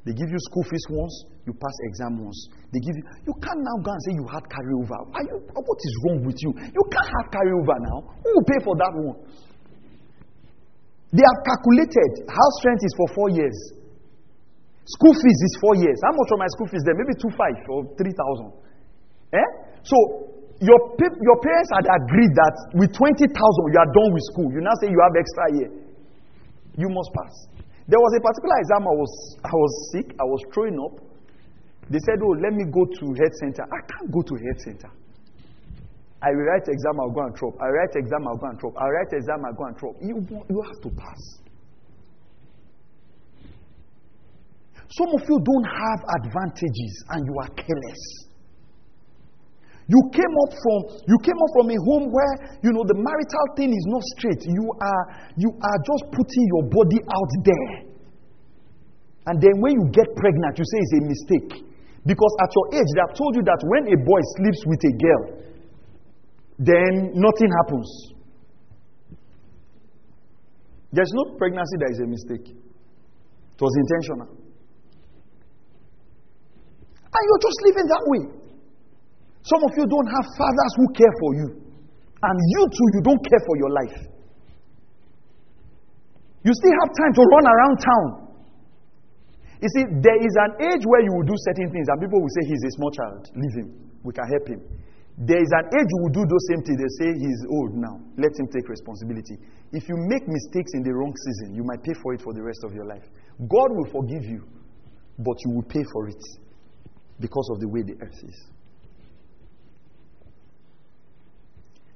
Speaker 2: They give you school fees once, you pass exam once. They give you, you can't now go and say you had carryover. Why you, what is wrong with you? You can't have carryover now. Who will pay for that one? They have calculated house rent is for four years. School fees is four years. How much of my school fees there? Maybe two five or three thousand. Eh? So your your parents had agreed that with twenty thousand you are done with school. You now say you have extra year. You must pass. There was a particular exam I was I was sick. I was throwing up. They said, "Oh, let me go to head center." I can't go to head center. I will write exam, I'll go and drop. I write exam, I'll go and drop. I write exam, I'll go and drop. You, you have to pass. Some of you don't have advantages and you are careless. You came up from you came up from a home where you know the marital thing is not straight. You are you are just putting your body out there. And then when you get pregnant, you say it's a mistake. Because at your age, they have told you that when a boy sleeps with a girl, then nothing happens. There's no pregnancy that is a mistake. It was intentional. And you're just living that way. Some of you don't have fathers who care for you. And you too, you don't care for your life. You still have time to run around town. You see, there is an age where you will do certain things, and people will say, He's a small child. Leave him. We can help him. There is an age you will do those same things. They say he's old now. Let him take responsibility. If you make mistakes in the wrong season, you might pay for it for the rest of your life. God will forgive you, but you will pay for it because of the way the earth is.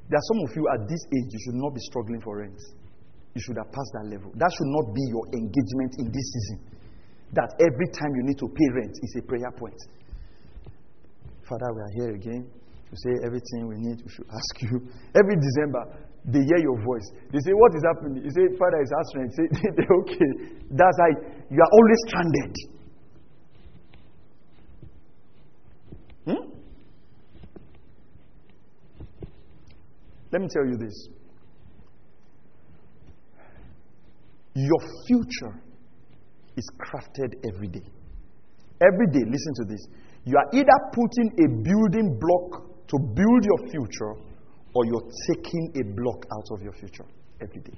Speaker 2: There are some of you at this age, you should not be struggling for rent. You should have passed that level. That should not be your engagement in this season. That every time you need to pay rent is a prayer point. Father, we are here again. You say everything we need, we should ask you. Every December, they hear your voice. They say, What is happening? You say, Father is answering. Say, okay. That's how you are always stranded. Hmm? Let me tell you this. Your future is crafted every day. Every day, listen to this. You are either putting a building block to build your future, or you're taking a block out of your future every day.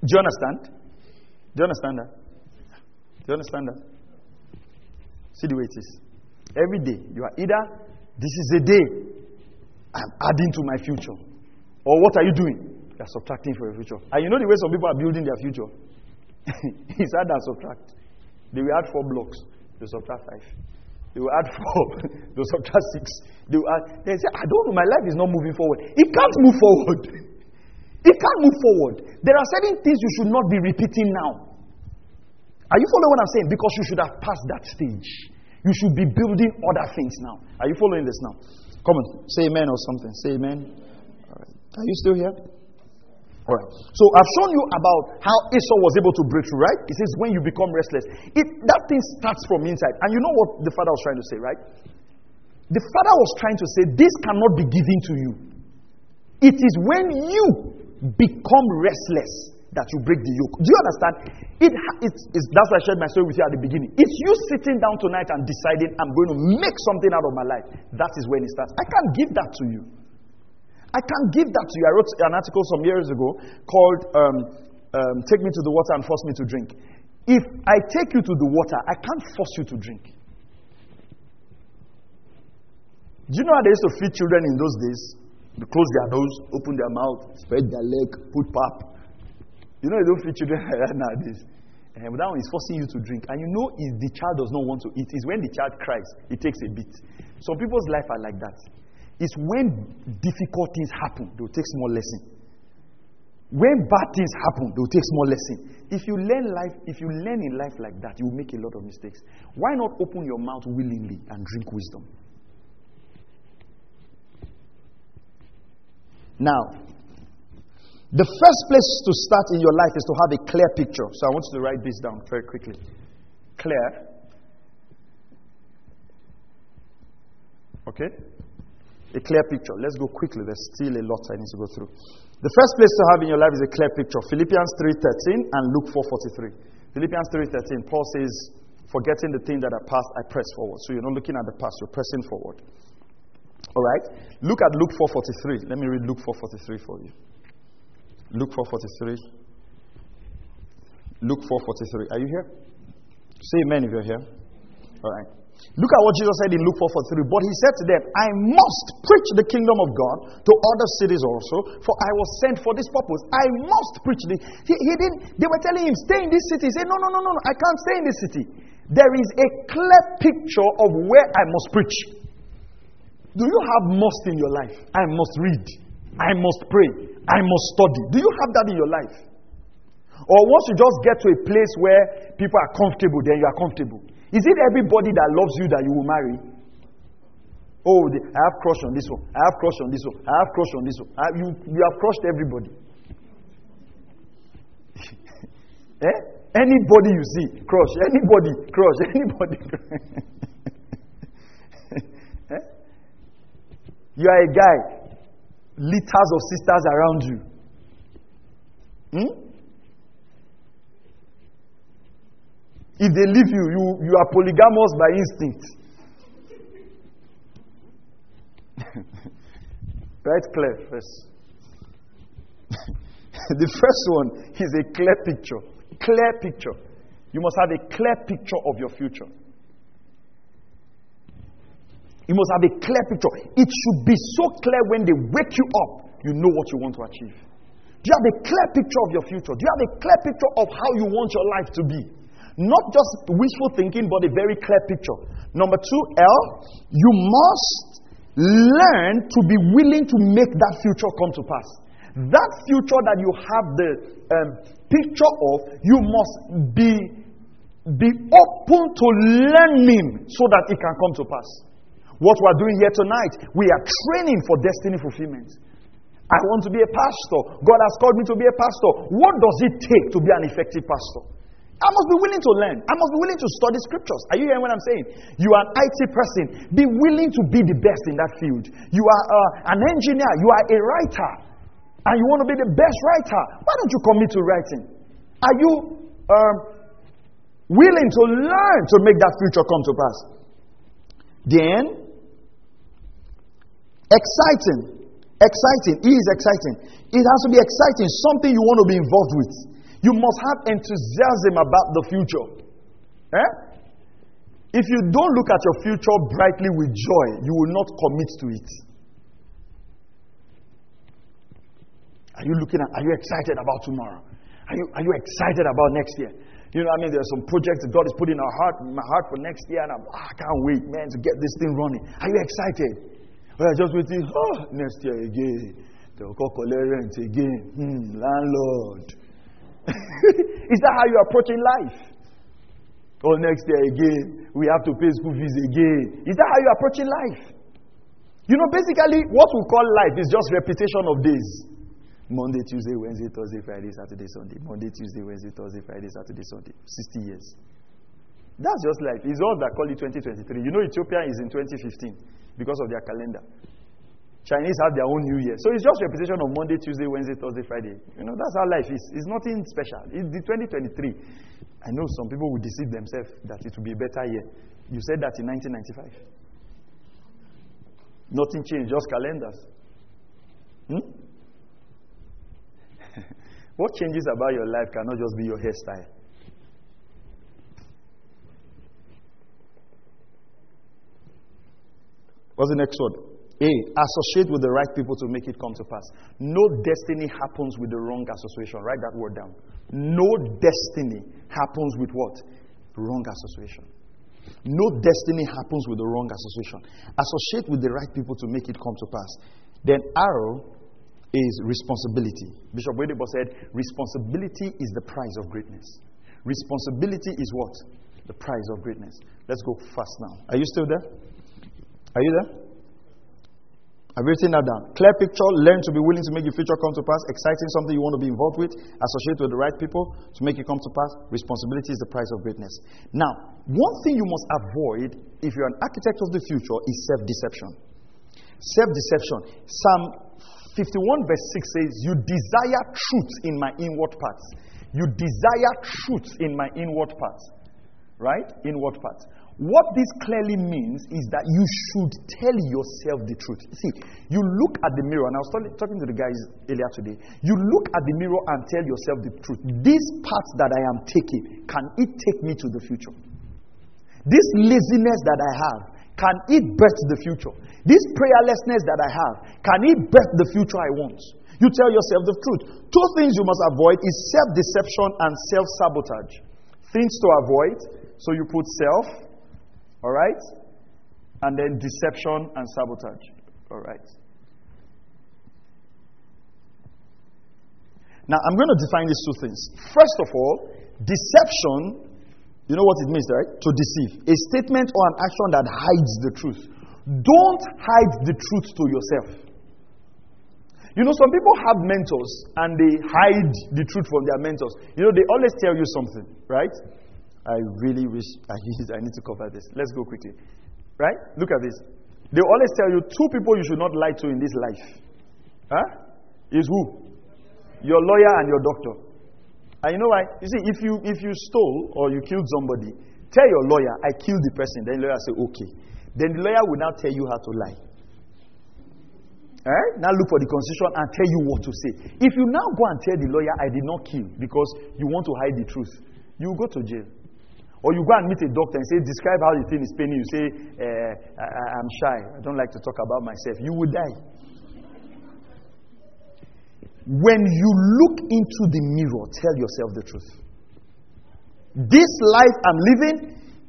Speaker 2: Do you understand? Do you understand that? Do you understand that? See the way it is. Every day, you are either, this is a day I'm adding to my future, or what are you doing? You're subtracting for your future. And you know the way some people are building their future? it's add and subtract. They will add four blocks, they subtract five. They will add four. they will subtract six. They will add. They say, I don't know, my life is not moving forward. It can't move forward. It can't move forward. There are certain things you should not be repeating now. Are you following what I'm saying? Because you should have passed that stage. You should be building other things now. Are you following this now? Come on, say amen or something. Say amen. All right. Are you still here? All right. So I've shown you about how Esau was able to break through, right? It says when you become restless, it, that thing starts from inside. And you know what the father was trying to say, right? The father was trying to say, this cannot be given to you. It is when you become restless that you break the yoke. Do you understand? It, it's, it's, that's why I shared my story with you at the beginning. It's you sitting down tonight and deciding, I'm going to make something out of my life. That is when it starts. I can't give that to you. I can't give that to you. I wrote an article some years ago called um, um, Take Me to the Water and Force Me to Drink. If I take you to the water, I can't force you to drink. Do you know how they used to feed children in those days? They close their nose, open their mouth, spread their leg, put pap. You know, they don't feed children like that nowadays. And eh, that one is forcing you to drink. And you know, if the child does not want to eat, it's when the child cries, it takes a bit. Some people's life are like that. It's when difficult things happen, they'll take small lesson. When bad things happen, they'll take small lesson. If you learn life, if you learn in life like that, you will make a lot of mistakes. Why not open your mouth willingly and drink wisdom? Now, the first place to start in your life is to have a clear picture. So I want you to write this down very quickly. Clear. Okay? A clear picture. Let's go quickly. There's still a lot I need to go through. The first place to have in your life is a clear picture. Philippians 3:13 and Luke 4:43. Philippians 3:13. Paul says, "Forgetting the things that are past, I press forward." So you're not looking at the past, you're pressing forward. All right? Look at Luke 4:43. Let me read Luke 4:43 for you. Luke 4:43. Luke 4:43. Are you here? Say amen if you're here. All right. Look at what Jesus said in Luke 4:43. But he said to them, I must preach the kingdom of God to other cities also, for I was sent for this purpose. I must preach the he, he didn't they were telling him, stay in this city. He said, No, no, no, no, no, I can't stay in this city. There is a clear picture of where I must preach. Do you have must in your life? I must read. I must pray. I must study. Do you have that in your life? Or once you just get to a place where people are comfortable, then you are comfortable. Is it everybody that loves you that you will marry? Oh, the, I have crush on this one. I have crush on this one. I have crush on this one. You, you have crushed everybody. eh? Anybody you see, crush. Anybody, crush. Anybody. eh? You are a guy liters of sisters around you. Hmm? If they leave you, you, you are polygamous by instinct. right, Claire, first. the first one is a clear picture. Clear picture. You must have a clear picture of your future. You must have a clear picture. It should be so clear when they wake you up, you know what you want to achieve. Do you have a clear picture of your future? Do you have a clear picture of how you want your life to be? Not just wishful thinking, but a very clear picture. Number two, L, you must learn to be willing to make that future come to pass. That future that you have the um, picture of, you must be, be open to learning so that it can come to pass. What we are doing here tonight, we are training for destiny fulfillment. I want to be a pastor. God has called me to be a pastor. What does it take to be an effective pastor? I must be willing to learn. I must be willing to study scriptures. Are you hearing what I'm saying? You are an IT person. Be willing to be the best in that field. You are uh, an engineer. You are a writer. And you want to be the best writer. Why don't you commit to writing? Are you um, willing to learn to make that future come to pass? Then, Exciting. Exciting. E is exciting. It has to be exciting, something you want to be involved with. You must have enthusiasm about the future. Eh? If you don't look at your future brightly with joy, you will not commit to it. Are you looking at, are you excited about tomorrow? Are you, are you excited about next year? You know, what I mean, There are some projects that God is putting in our heart, my heart for next year, and I'm, oh, I can't wait, man, to get this thing running. Are you excited? Well, just waiting. Oh, next year again. They'll call again. Hmm, landlord. Is that how you're approaching life? Oh, next year again, we have to pay school fees again. Is that how you're approaching life? You know, basically, what we call life is just repetition of days. Monday, Tuesday, Wednesday, Thursday, Friday, Saturday, Sunday. Monday, Tuesday, Wednesday, Thursday, Friday, Saturday, Sunday. 60 years. That's just life. It's all that call it 2023. You know, Ethiopia is in 2015 because of their calendar. Chinese have their own New Year. So it's just repetition of Monday, Tuesday, Wednesday, Thursday, Friday. You know, that's how life is. It's nothing special. It's the 2023. I know some people will deceive themselves that it will be a better year. You said that in 1995. Nothing changed, just calendars. Hmm? what changes about your life cannot just be your hairstyle. What's the next word? A. Associate with the right people to make it come to pass. No destiny happens with the wrong association. Write that word down. No destiny happens with what? Wrong association. No destiny happens with the wrong association. Associate with the right people to make it come to pass. Then arrow is responsibility. Bishop Oyedepo said, responsibility is the price of greatness. Responsibility is what? The price of greatness. Let's go fast now. Are you still there? Are you there? I've written that down. Clear picture, learn to be willing to make your future come to pass. Exciting, something you want to be involved with. Associate with the right people to make it come to pass. Responsibility is the price of greatness. Now, one thing you must avoid if you're an architect of the future is self deception. Self deception. Psalm 51 verse 6 says, You desire truth in my inward parts. You desire truth in my inward parts. Right? Inward parts. What this clearly means is that you should tell yourself the truth. See, you look at the mirror, and I was talking to the guys earlier today. You look at the mirror and tell yourself the truth. This path that I am taking, can it take me to the future? This laziness that I have, can it birth the future? This prayerlessness that I have, can it birth the future I want? You tell yourself the truth. Two things you must avoid is self-deception and self-sabotage. Things to avoid, so you put self, all right? And then deception and sabotage. All right. Now, I'm going to define these two things. First of all, deception you know what it means, right? To deceive. A statement or an action that hides the truth. Don't hide the truth to yourself. You know, some people have mentors and they hide the truth from their mentors. You know, they always tell you something, right? I really wish I, I need to cover this. Let's go quickly. Right? Look at this. They always tell you two people you should not lie to in this life. Huh? Is who? Your lawyer and your doctor. And you know why? You see, if you if you stole or you killed somebody, tell your lawyer, I killed the person. Then the lawyer say, okay. Then the lawyer will now tell you how to lie. Eh? Now look for the constitution and tell you what to say. If you now go and tell the lawyer, I did not kill because you want to hide the truth, you go to jail. Or you go and meet a doctor and say, describe how the thing is paining you. Say, eh, I, I'm shy. I don't like to talk about myself. You will die. When you look into the mirror, tell yourself the truth. This life I'm living,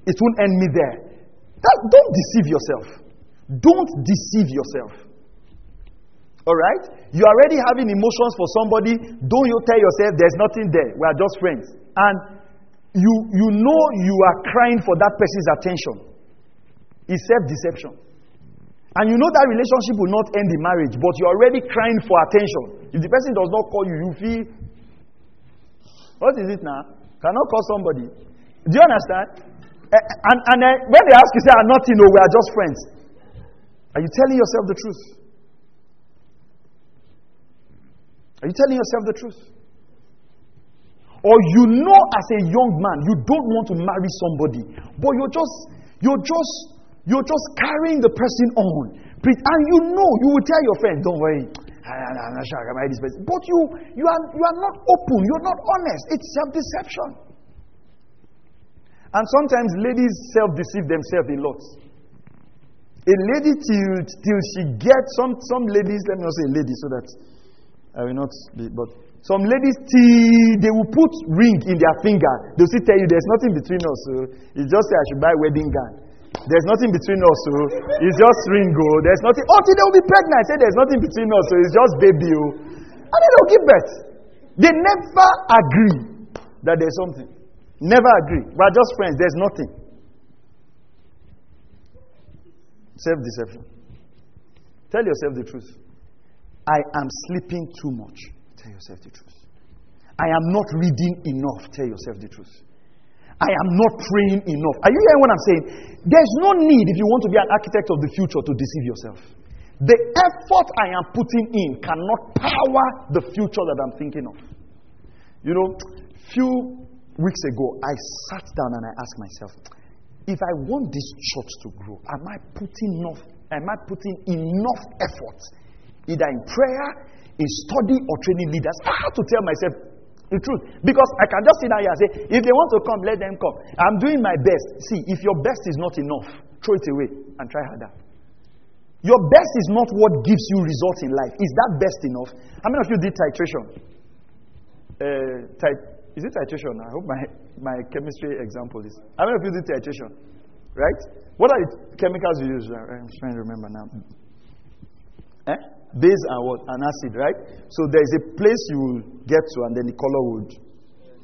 Speaker 2: it won't end me there. That, don't deceive yourself. Don't deceive yourself. All right? You're already having emotions for somebody. Don't you tell yourself there's nothing there. We are just friends. And you, you know you are crying for that person's attention. It's self deception. And you know that relationship will not end the marriage, but you're already crying for attention. If the person does not call you, you feel, what is it now? Cannot call somebody. Do you understand? Eh, eh, and, and then when they ask you, say, I'm not, you know, we are just friends. Are you telling yourself the truth? Are you telling yourself the truth? Or you know as a young man, you don't want to marry somebody, but you're just, you're just you're just carrying the person on. And you know, you will tell your friend, don't worry, I'm not sure I can marry this person. But you, you, are, you are not open, you're not honest. It's self deception. And sometimes ladies self deceive themselves a lot. A lady till, till she gets some some ladies, let me not say lady so that I will not be, but some ladies, they will put ring in their finger. They'll still tell you there's nothing between us. So it's just say I should buy wedding gown. There's nothing between us. So it's just ring. Oh, there's nothing. Oh, they will be pregnant. Say there's nothing between us. So it's just baby. Oh. And then they'll give birth. They never agree that there's something. Never agree. We're just friends. There's nothing. Self deception. Tell yourself the truth. I am sleeping too much. Tell yourself the truth. I am not reading enough. Tell yourself the truth. I am not praying enough. Are you hearing what I'm saying? There's no need, if you want to be an architect of the future, to deceive yourself. The effort I am putting in cannot power the future that I'm thinking of. You know, few weeks ago, I sat down and I asked myself, if I want this church to grow, am I putting enough, am I putting enough effort, either in prayer, in study, or training leaders? I have to tell myself the truth. Because I can just sit down here and say, if they want to come, let them come. I'm doing my best. See, if your best is not enough, throw it away and try harder. Your best is not what gives you results in life. Is that best enough? How many of you did titration? Uh, tit- is it titration? I hope my, my chemistry example is. How many of you did titration? Right? What are the chemicals you use? I'm trying to remember now. Eh? Base and what? An acid, right? So there's a place you will get to and then the color would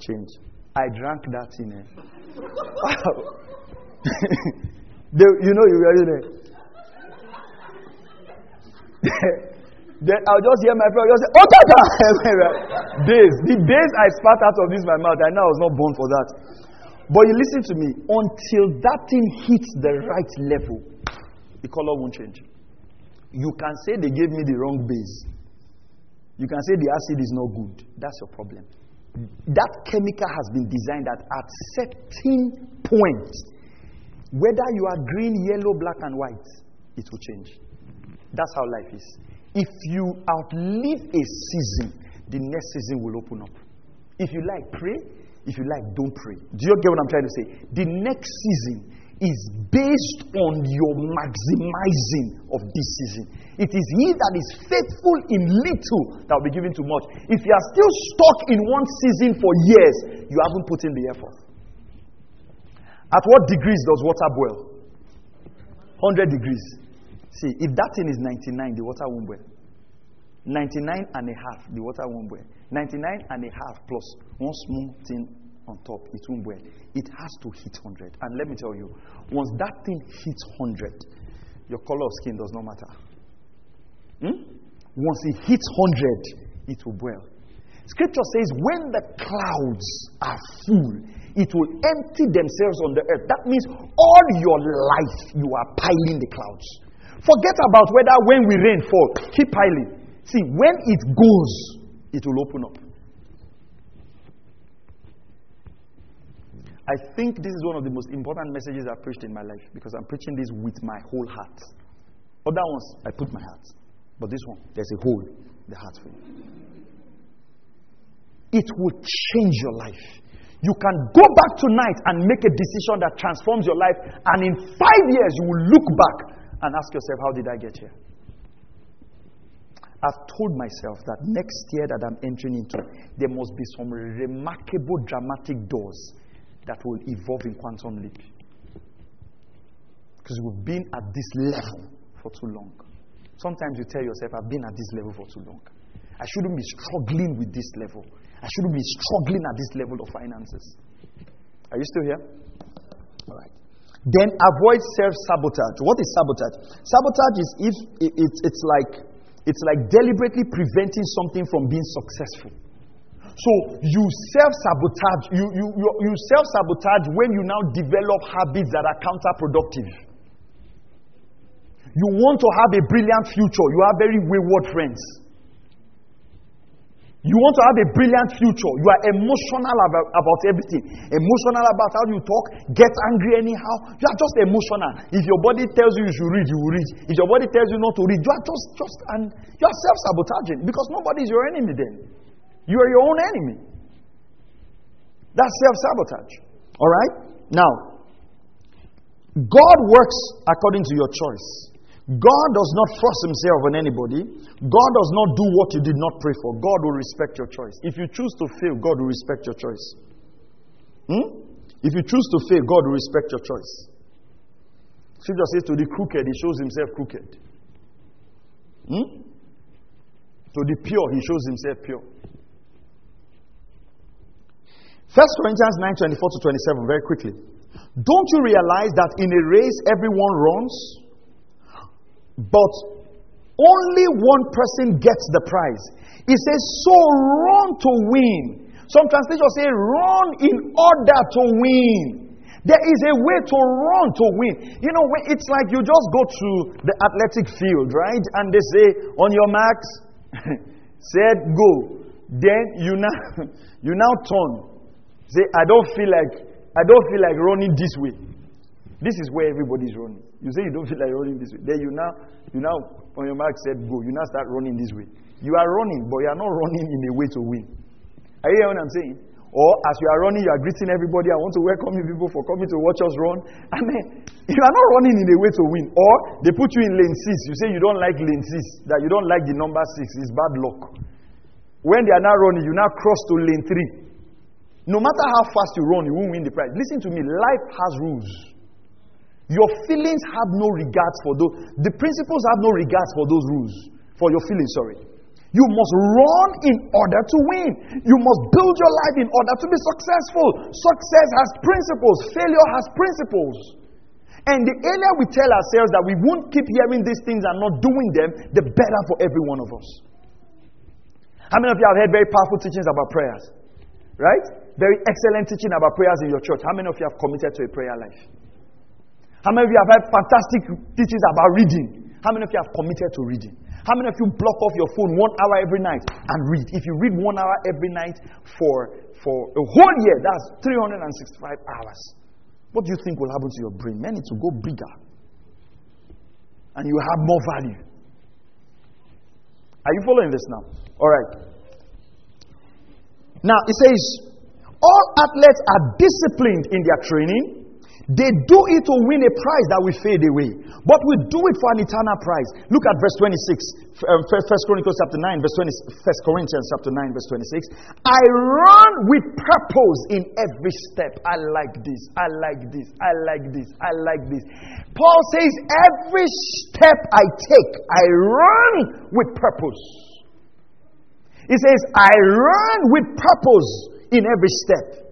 Speaker 2: change. I drank that in a. you know, you were in a. Then I'll just hear my friend just say, Oh, Tata! days. The days I spat out of this my mouth, I know I was not born for that. But you listen to me, until that thing hits the right level, the color won't change. You can say they gave me the wrong base. You can say the acid is not good. That's your problem. That chemical has been designed that at certain point, whether you are green, yellow, black, and white, it will change. That's how life is. If you outlive a season, the next season will open up. If you like, pray. If you like, don't pray. Do you get what I'm trying to say? The next season is based on your maximizing of this season. It is he that is faithful in little that will be given to much. If you are still stuck in one season for years, you haven't put in the effort. At what degrees does water boil? 100 degrees. See, if that thing is 99, the water won't boil. 99 and a half, the water won't boil. 99 and a half plus one small thing on top, it won't. It has to hit 100. And let me tell you, once that thing hits 100, your color of skin does not matter. Hmm? Once it hits 100, it will boil. Scripture says, when the clouds are full, it will empty themselves on the earth. That means all your life you are piling the clouds. Forget about whether when we rain fall, keep piling. See, when it goes, it will open up. I think this is one of the most important messages I've preached in my life because I'm preaching this with my whole heart. Other ones, I put my heart. But this one, there's a hole the heart for. It will change your life. You can go back tonight and make a decision that transforms your life, and in five years, you will look back and ask yourself, How did I get here? I've told myself that next year that I'm entering into, there must be some remarkable, dramatic doors that will evolve in quantum leap. Because we've been at this level for too long. Sometimes you tell yourself, I've been at this level for too long. I shouldn't be struggling with this level. I shouldn't be struggling at this level of finances. Are you still here? All right. Then avoid self sabotage. What is sabotage? Sabotage is if it, it, it's like it's like deliberately preventing something from being successful. So you self sabotage. You, you, you, you self sabotage when you now develop habits that are counterproductive. You want to have a brilliant future. You have very wayward friends. You want to have a brilliant future. You are emotional about, about everything. Emotional about how you talk, get angry anyhow. You are just emotional. If your body tells you you should read, you will read. If your body tells you not to read, you are just, just and you are self sabotaging because nobody is your enemy then. You are your own enemy. That's self sabotage. All right? Now, God works according to your choice. God does not force himself on anybody. God does not do what you did not pray for. God will respect your choice. If you choose to fail, God will respect your choice. Hmm? If you choose to fail, God will respect your choice. Scripture says, To the crooked, he shows himself crooked. Hmm? To the pure, he shows himself pure. 1 Corinthians 9 24 to 27, very quickly. Don't you realize that in a race everyone runs? But only one person gets the prize. It says, So run to win. Some translations say, Run in order to win. There is a way to run to win. You know, it's like you just go to the athletic field, right? And they say, On your marks, said go. Then you now you now turn. Say, I don't feel like I don't feel like running this way. This is where everybody's running. You say you don't feel like running this way. Then you now, you now, on your mark said go. You now start running this way. You are running, but you are not running in a way to win. Are you hearing what I'm saying? Or as you are running, you are greeting everybody. I want to welcome you people for coming to watch us run. I mean, you are not running in a way to win. Or they put you in lane six. You say you don't like lane six, that you don't like the number six. It's bad luck. When they are now running, you now cross to lane three. No matter how fast you run, you won't win the prize. Listen to me, life has rules. Your feelings have no regards for those. The principles have no regards for those rules. For your feelings, sorry. You must run in order to win. You must build your life in order to be successful. Success has principles, failure has principles. And the earlier we tell ourselves that we won't keep hearing these things and not doing them, the better for every one of us. How many of you have heard very powerful teachings about prayers? Right? Very excellent teaching about prayers in your church. How many of you have committed to a prayer life? How many of you have had fantastic teachings about reading? How many of you have committed to reading? How many of you block off your phone one hour every night and read? If you read one hour every night for, for a whole year, that's 365 hours. What do you think will happen to your brain? Man, it will go bigger. And you have more value. Are you following this now? All right. Now, it says, all athletes are disciplined in their training they do it to win a prize that will fade away. But we do it for an eternal prize. Look at verse 26. Um, First Chronicles chapter 9, verse 20. First Corinthians chapter 9, verse 26. I run with purpose in every step. I like this. I like this. I like this. I like this. Paul says, every step I take, I run with purpose. He says, I run with purpose in every step.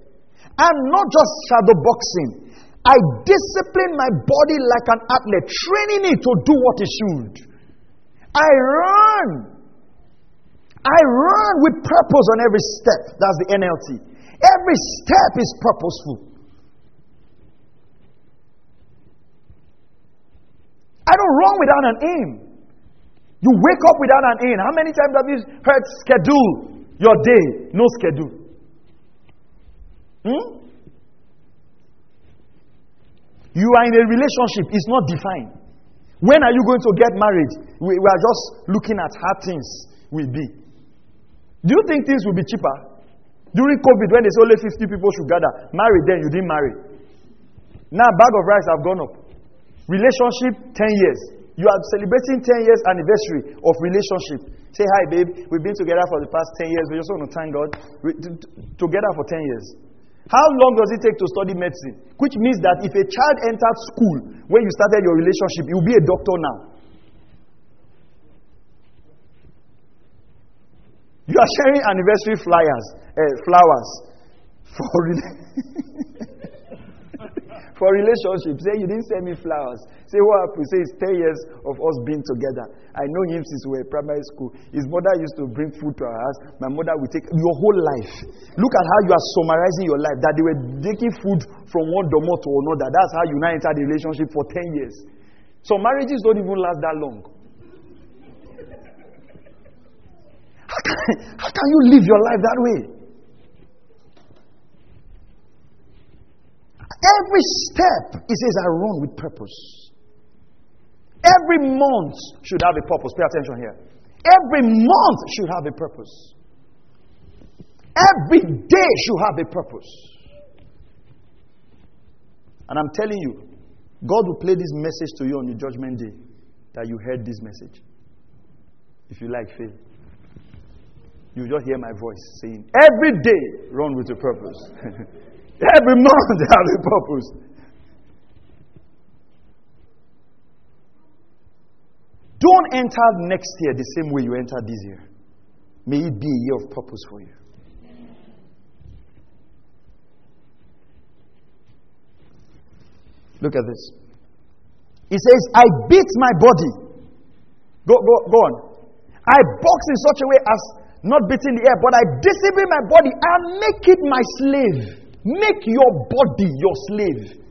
Speaker 2: I'm not just shadow boxing. I discipline my body like an athlete, training it to do what it should. I run. I run with purpose on every step. That's the NLT. Every step is purposeful. I don't run without an aim. You wake up without an aim. How many times have you heard schedule your day? No schedule. Hmm? You are in a relationship, it's not defined. When are you going to get married? We, we are just looking at how things will be. Do you think things will be cheaper? During COVID, when there's only 50 people should gather, marry then, you didn't marry. Now, bag of rice have gone up. Relationship, 10 years. You are celebrating 10 years anniversary of relationship. Say, hi, babe. We've been together for the past 10 years. We just want to thank God. We, together for 10 years. How long does it take to study medicine? Which means that if a child entered school when you started your relationship, you'll be a doctor now. You are sharing anniversary flyers, uh, flowers for for relationship. Say you didn't send me flowers. Say what happened? Say it's 10 years of us being together. I know him since we were primary school. His mother used to bring food to our house. My mother would take your whole life. Look at how you are summarizing your life. That they were taking food from one domo to another. That's how you now entered the relationship for 10 years. So marriages don't even last that long. How can, how can you live your life that way? Every step, he says, I run with purpose. Every month should have a purpose. Pay attention here. Every month should have a purpose. Every day should have a purpose. And I'm telling you, God will play this message to you on your judgment day. that you heard this message. If you like, fail. You just hear my voice saying, Every day, run with a purpose. Every month, they have a purpose. Don't enter next year the same way you entered this year. May it be a year of purpose for you. Look at this. He says, I beat my body. Go, go, go on. I box in such a way as not beating the air, but I discipline my body and make it my slave. Make your body your slave.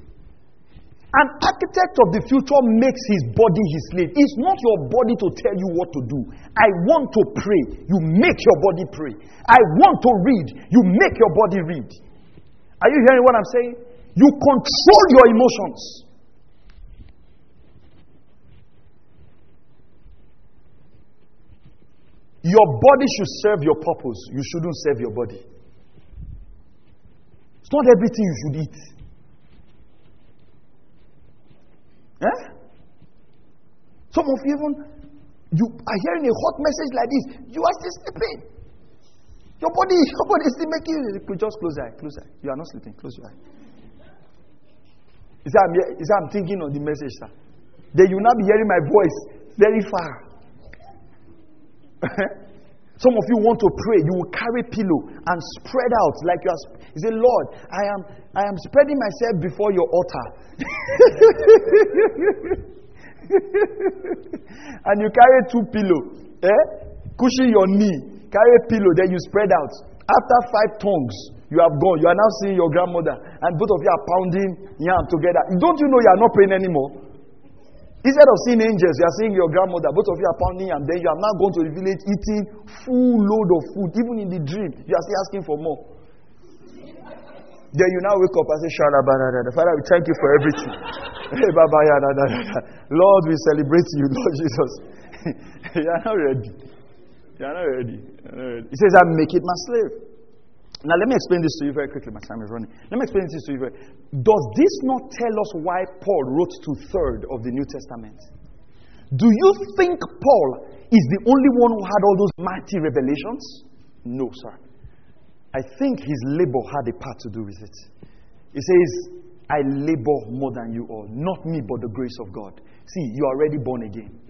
Speaker 2: An architect of the future makes his body his slave. It's not your body to tell you what to do. I want to pray. You make your body pray. I want to read. You make your body read. Are you hearing what I'm saying? You control your emotions. Your body should serve your purpose. You shouldn't serve your body. It's not everything you should eat. Eh? Some of you even you are hearing a hot message like this. You are still sleeping. Your body, your body is still making you just close your eye. Close your eye. You are not sleeping. Close your eye. Is that, I'm, is that I'm thinking on the message, sir? Then you will not be hearing my voice very far. Some of you want to pray, you will carry pillow and spread out like you are. You say, Lord, I am, I am spreading myself before your altar. and you carry two pillow, eh? Cushion your knee, carry pillow, then you spread out. After five tongues, you have gone. You are now seeing your grandmother, and both of you are pounding yam together. Don't you know you are not praying anymore? Instead of seeing angels, you are seeing your grandmother. Both of you are pounding, and then you are now going to the village eating full load of food. Even in the dream, you are still asking for more. Then you now wake up and say, Father, we thank you for everything. Lord, we celebrate you, Lord Jesus. you are not ready. You are not ready. He says, I make it my slave. Now, let me explain this to you very quickly. My time is running. Let me explain this to you. Very, does this not tell us why Paul wrote two thirds of the New Testament? Do you think Paul is the only one who had all those mighty revelations? No, sir. I think his labor had a part to do with it. He says, I labor more than you all. Not me, but the grace of God. See, you are already born again.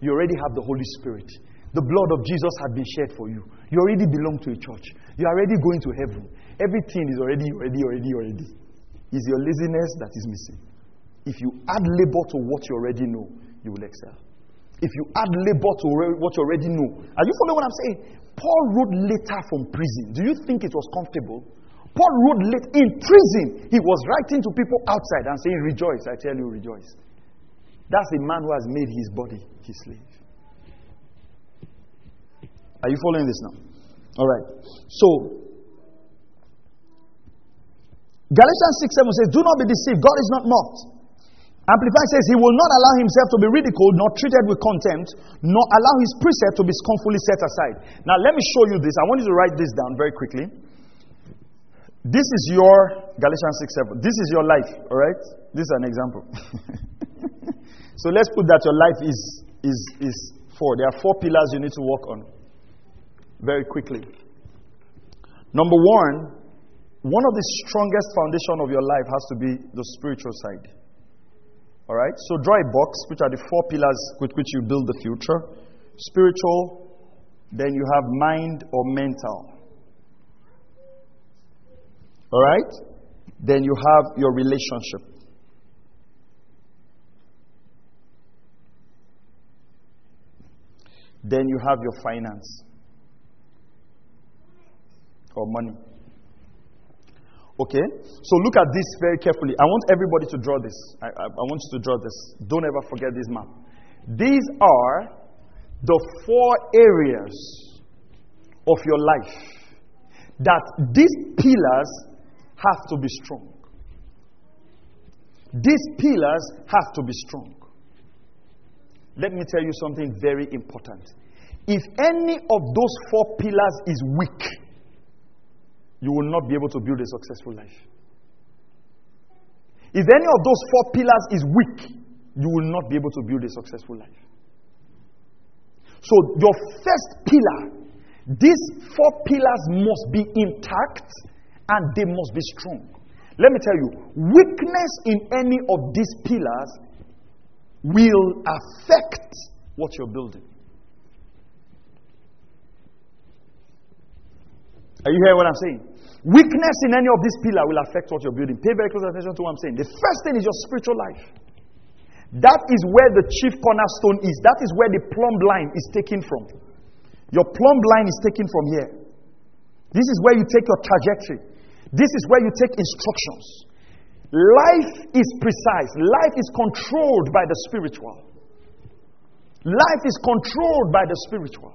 Speaker 2: You already have the Holy Spirit. The blood of Jesus had been shed for you. You already belong to a church. You are already going to heaven. Everything is already, already, already, already. It's your laziness that is missing. If you add labor to what you already know, you will excel. If you add labor to what you already know, are you following what I'm saying? Paul wrote later from prison. Do you think it was comfortable? Paul wrote late in prison. He was writing to people outside and saying, Rejoice, I tell you, rejoice. That's a man who has made his body his slave. Are you following this now? All right. So, Galatians 6 7 says, Do not be deceived. God is not mocked. Amplified says, He will not allow Himself to be ridiculed, nor treated with contempt, nor allow His precept to be scornfully set aside. Now, let me show you this. I want you to write this down very quickly. This is your Galatians 6 7. This is your life, all right? This is an example. so let's put that your life is, is, is four. There are four pillars you need to work on very quickly. Number one, one of the strongest foundation of your life has to be the spiritual side. All right? So draw a box, which are the four pillars with which you build the future. Spiritual, then you have mind or mental. All right? Then you have your relationship. Then you have your finance or money. Okay? So look at this very carefully. I want everybody to draw this. I, I, I, want you to draw this. Don't ever forget this map. These are the four areas of your life that these pillars have to be strong. These pillars have to be strong. Let me tell you something very important. If any of those four pillars is weak, you will not be able to build a successful life. If any of those four pillars is weak, you will not be able to build a successful life. So, your first pillar, these four pillars must be intact and they must be strong. Let me tell you, weakness in any of these pillars will affect what you're building. Are you hearing what I'm saying? Weakness in any of these pillars will affect what you're building. Pay very close attention to what I'm saying. The first thing is your spiritual life. That is where the chief cornerstone is. That is where the plumb line is taken from. Your plumb line is taken from here. This is where you take your trajectory. This is where you take instructions. Life is precise, life is controlled by the spiritual. Life is controlled by the spiritual.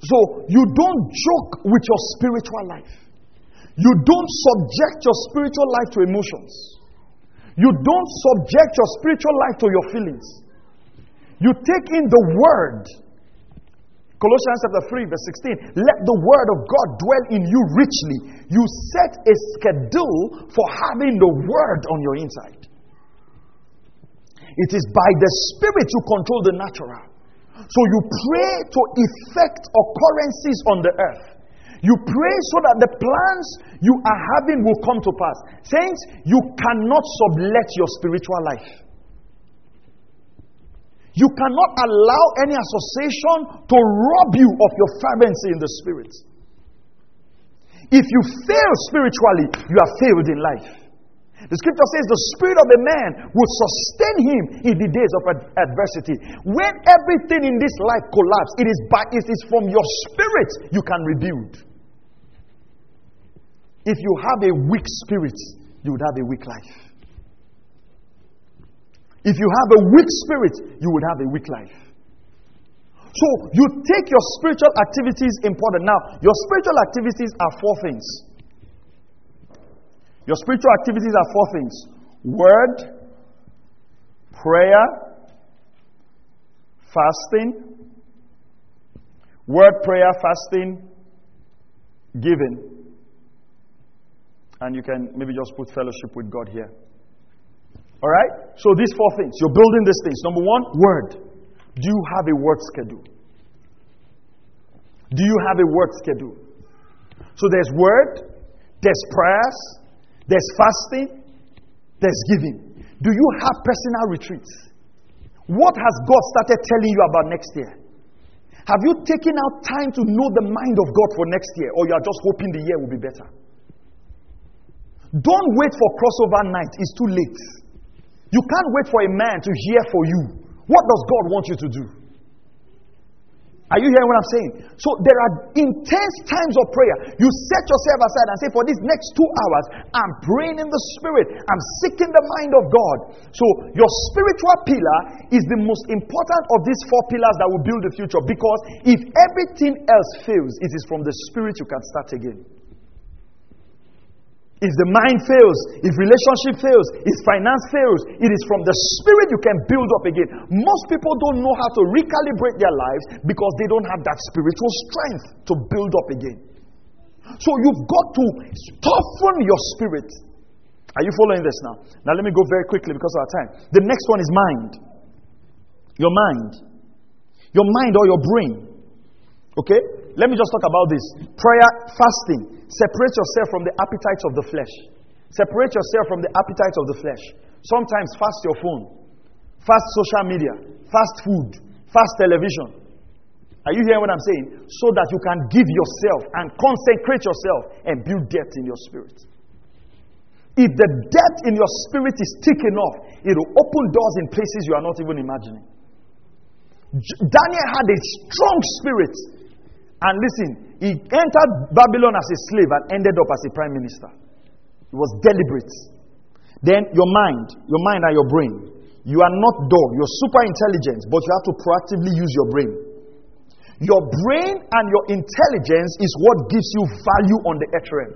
Speaker 2: So you don't joke with your spiritual life. You don't subject your spiritual life to emotions. You don't subject your spiritual life to your feelings. You take in the word. Colossians chapter 3, verse 16. Let the word of God dwell in you richly. You set a schedule for having the word on your inside. It is by the spirit you control the natural. So you pray to effect occurrences on the earth. You pray so that the plans you are having will come to pass. Saints, you cannot sublet your spiritual life. You cannot allow any association to rob you of your fervency in the spirit. If you fail spiritually, you have failed in life. The scripture says the spirit of a man will sustain him in the days of ad- adversity. When everything in this life collapses, it is, by, it is from your spirit you can rebuild. If you have a weak spirit, you would have a weak life. If you have a weak spirit, you would have a weak life. So you take your spiritual activities important. Now, your spiritual activities are four things. Your spiritual activities are four things word, prayer, fasting, word, prayer, fasting, giving. And you can maybe just put fellowship with God here. All right? So these four things. You're building these things. Number one, word. Do you have a work schedule? Do you have a work schedule? So there's word, there's prayers, there's fasting, there's giving. Do you have personal retreats? What has God started telling you about next year? Have you taken out time to know the mind of God for next year, or you are just hoping the year will be better? Don't wait for crossover night, it's too late. You can't wait for a man to hear for you. What does God want you to do? Are you hearing what I'm saying? So there are intense times of prayer. You set yourself aside and say, For these next two hours, I'm praying in the Spirit. I'm seeking the mind of God. So your spiritual pillar is the most important of these four pillars that will build the future. Because if everything else fails, it is from the Spirit you can start again. If the mind fails, if relationship fails, if finance fails, it is from the spirit you can build up again. Most people don't know how to recalibrate their lives because they don't have that spiritual strength to build up again. So you've got to toughen your spirit. Are you following this now? Now let me go very quickly because of our time. The next one is mind. Your mind. Your mind or your brain. Okay? Let me just talk about this. Prayer, fasting, Separate yourself from the appetites of the flesh. Separate yourself from the appetites of the flesh. Sometimes fast your phone, fast social media, fast food, fast television. Are you hearing what I'm saying? So that you can give yourself and consecrate yourself and build depth in your spirit. If the depth in your spirit is thick enough, it will open doors in places you are not even imagining. Daniel had a strong spirit. And listen, he entered Babylon as a slave and ended up as a prime minister. It was deliberate. Then your mind, your mind and your brain. You are not dull, you're super intelligent, but you have to proactively use your brain. Your brain and your intelligence is what gives you value on the earth.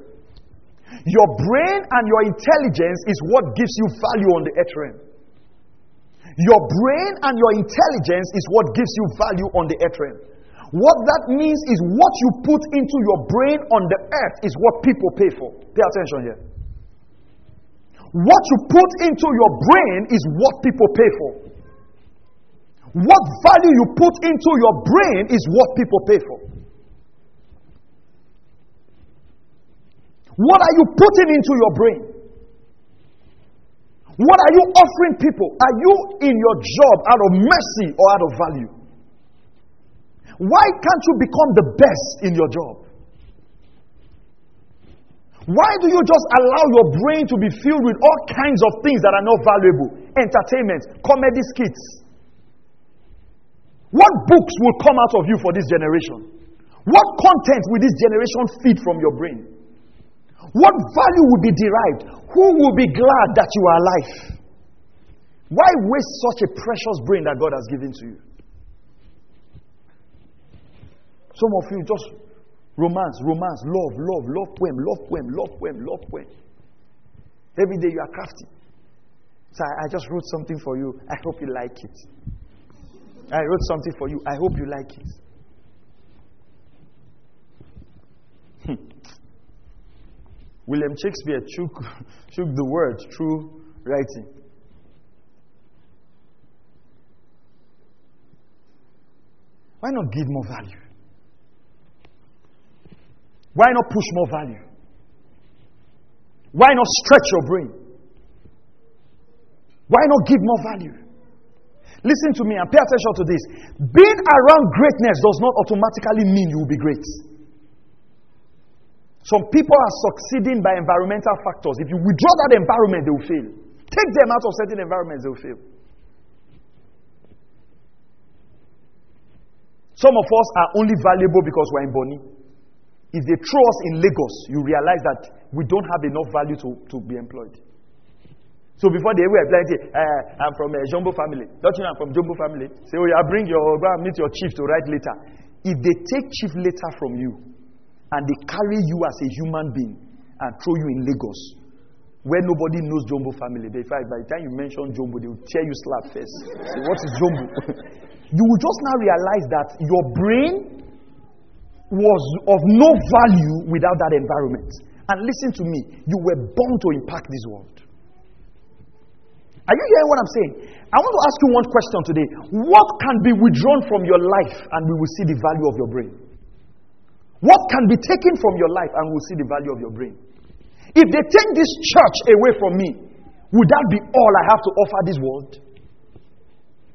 Speaker 2: Your brain and your intelligence is what gives you value on the earth. Your brain and your intelligence is what gives you value on the earth. What that means is what you put into your brain on the earth is what people pay for. Pay attention here. What you put into your brain is what people pay for. What value you put into your brain is what people pay for. What are you putting into your brain? What are you offering people? Are you in your job out of mercy or out of value? Why can't you become the best in your job? Why do you just allow your brain to be filled with all kinds of things that are not valuable? Entertainment, comedy skits. What books will come out of you for this generation? What content will this generation feed from your brain? What value will be derived? Who will be glad that you are alive? Why waste such a precious brain that God has given to you? Some of you just romance, romance, love, love, love poem, love poem, love poem, love poem. Every day you are crafty. So I, I just wrote something for you. I hope you like it. I wrote something for you. I hope you like it. Hmm. William Shakespeare took, took the word through writing. Why not give more value? Why not push more value? Why not stretch your brain? Why not give more value? Listen to me and pay attention to this. Being around greatness does not automatically mean you will be great. Some people are succeeding by environmental factors. If you withdraw that environment, they will fail. Take them out of certain environments, they will fail. Some of us are only valuable because we're in Bonny. If they throw us in Lagos, you realize that we don't have enough value to, to be employed. So before they were plenty, uh, I'm from a Jumbo family. Don't you know I'm from Jumbo family? Say, oh, yeah, bring your, go and meet your chief to write letter. If they take chief letter from you and they carry you as a human being and throw you in Lagos, where nobody knows Jumbo family. By the time you mention Jumbo, they will tear you slap first. Say, what is Jumbo? you will just now realize that your brain was of no value without that environment. And listen to me, you were born to impact this world. Are you hearing what I'm saying? I want to ask you one question today. What can be withdrawn from your life and we will see the value of your brain? What can be taken from your life and we'll see the value of your brain? If they take this church away from me, would that be all I have to offer this world?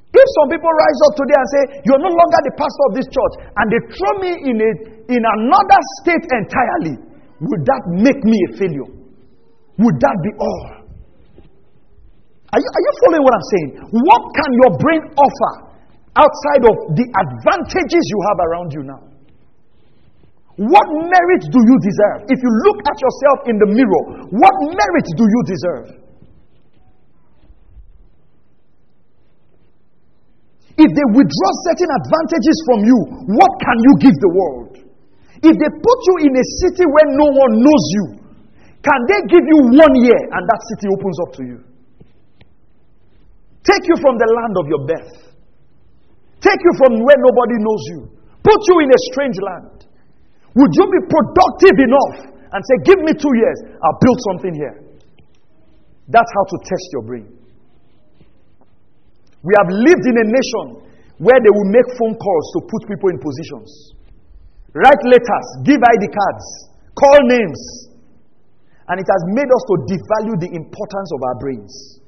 Speaker 2: If some people rise up today and say, You're no longer the pastor of this church, and they throw me in, a, in another state entirely, would that make me a failure? Would that be all? Are you, are you following what I'm saying? What can your brain offer outside of the advantages you have around you now? What merit do you deserve? If you look at yourself in the mirror, what merit do you deserve? If they withdraw certain advantages from you, what can you give the world? If they put you in a city where no one knows you, can they give you one year and that city opens up to you? Take you from the land of your birth, take you from where nobody knows you, put you in a strange land. Would you be productive enough and say, Give me two years, I'll build something here? That's how to test your brain. We have lived in a nation where they will make phone calls to put people in positions, write letters, give ID cards, call names. And it has made us to devalue the importance of our brains.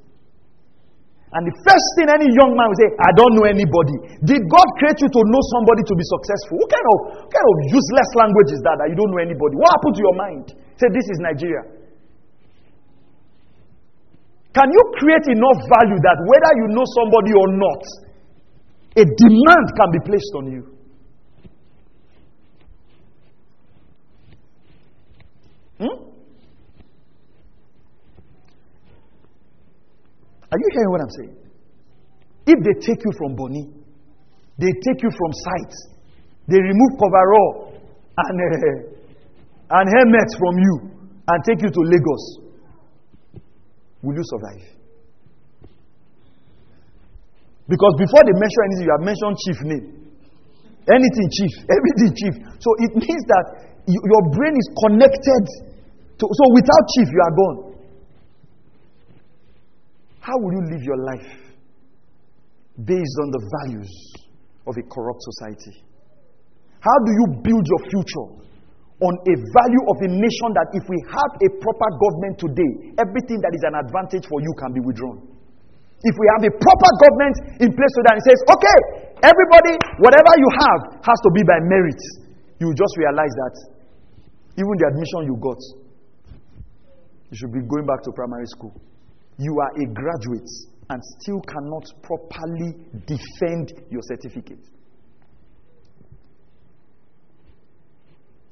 Speaker 2: And the first thing any young man will say, I don't know anybody. Did God create you to know somebody to be successful? What kind of, what kind of useless language is that that you don't know anybody? What happened to your mind? Say, this is Nigeria. Can you create enough value that whether you know somebody or not, a demand can be placed on you? Hmm? Are you hearing what I'm saying? If they take you from Bonny, they take you from sight, they remove coverall and, uh, and helmets from you and take you to Lagos will you survive? Because before they mention anything, you have mentioned chief name. Anything chief, everything chief. So it means that your brain is connected to. So without chief, you are gone. How will you live your life based on the values of a corrupt society? How do you build your future on a value of a nation that if we have a proper government today, everything that is an advantage for you can be withdrawn? If we have a proper government in place so that it says, okay, everybody, whatever you have has to be by merit, you just realize that even the admission you got, you should be going back to primary school. You are a graduate and still cannot properly defend your certificate.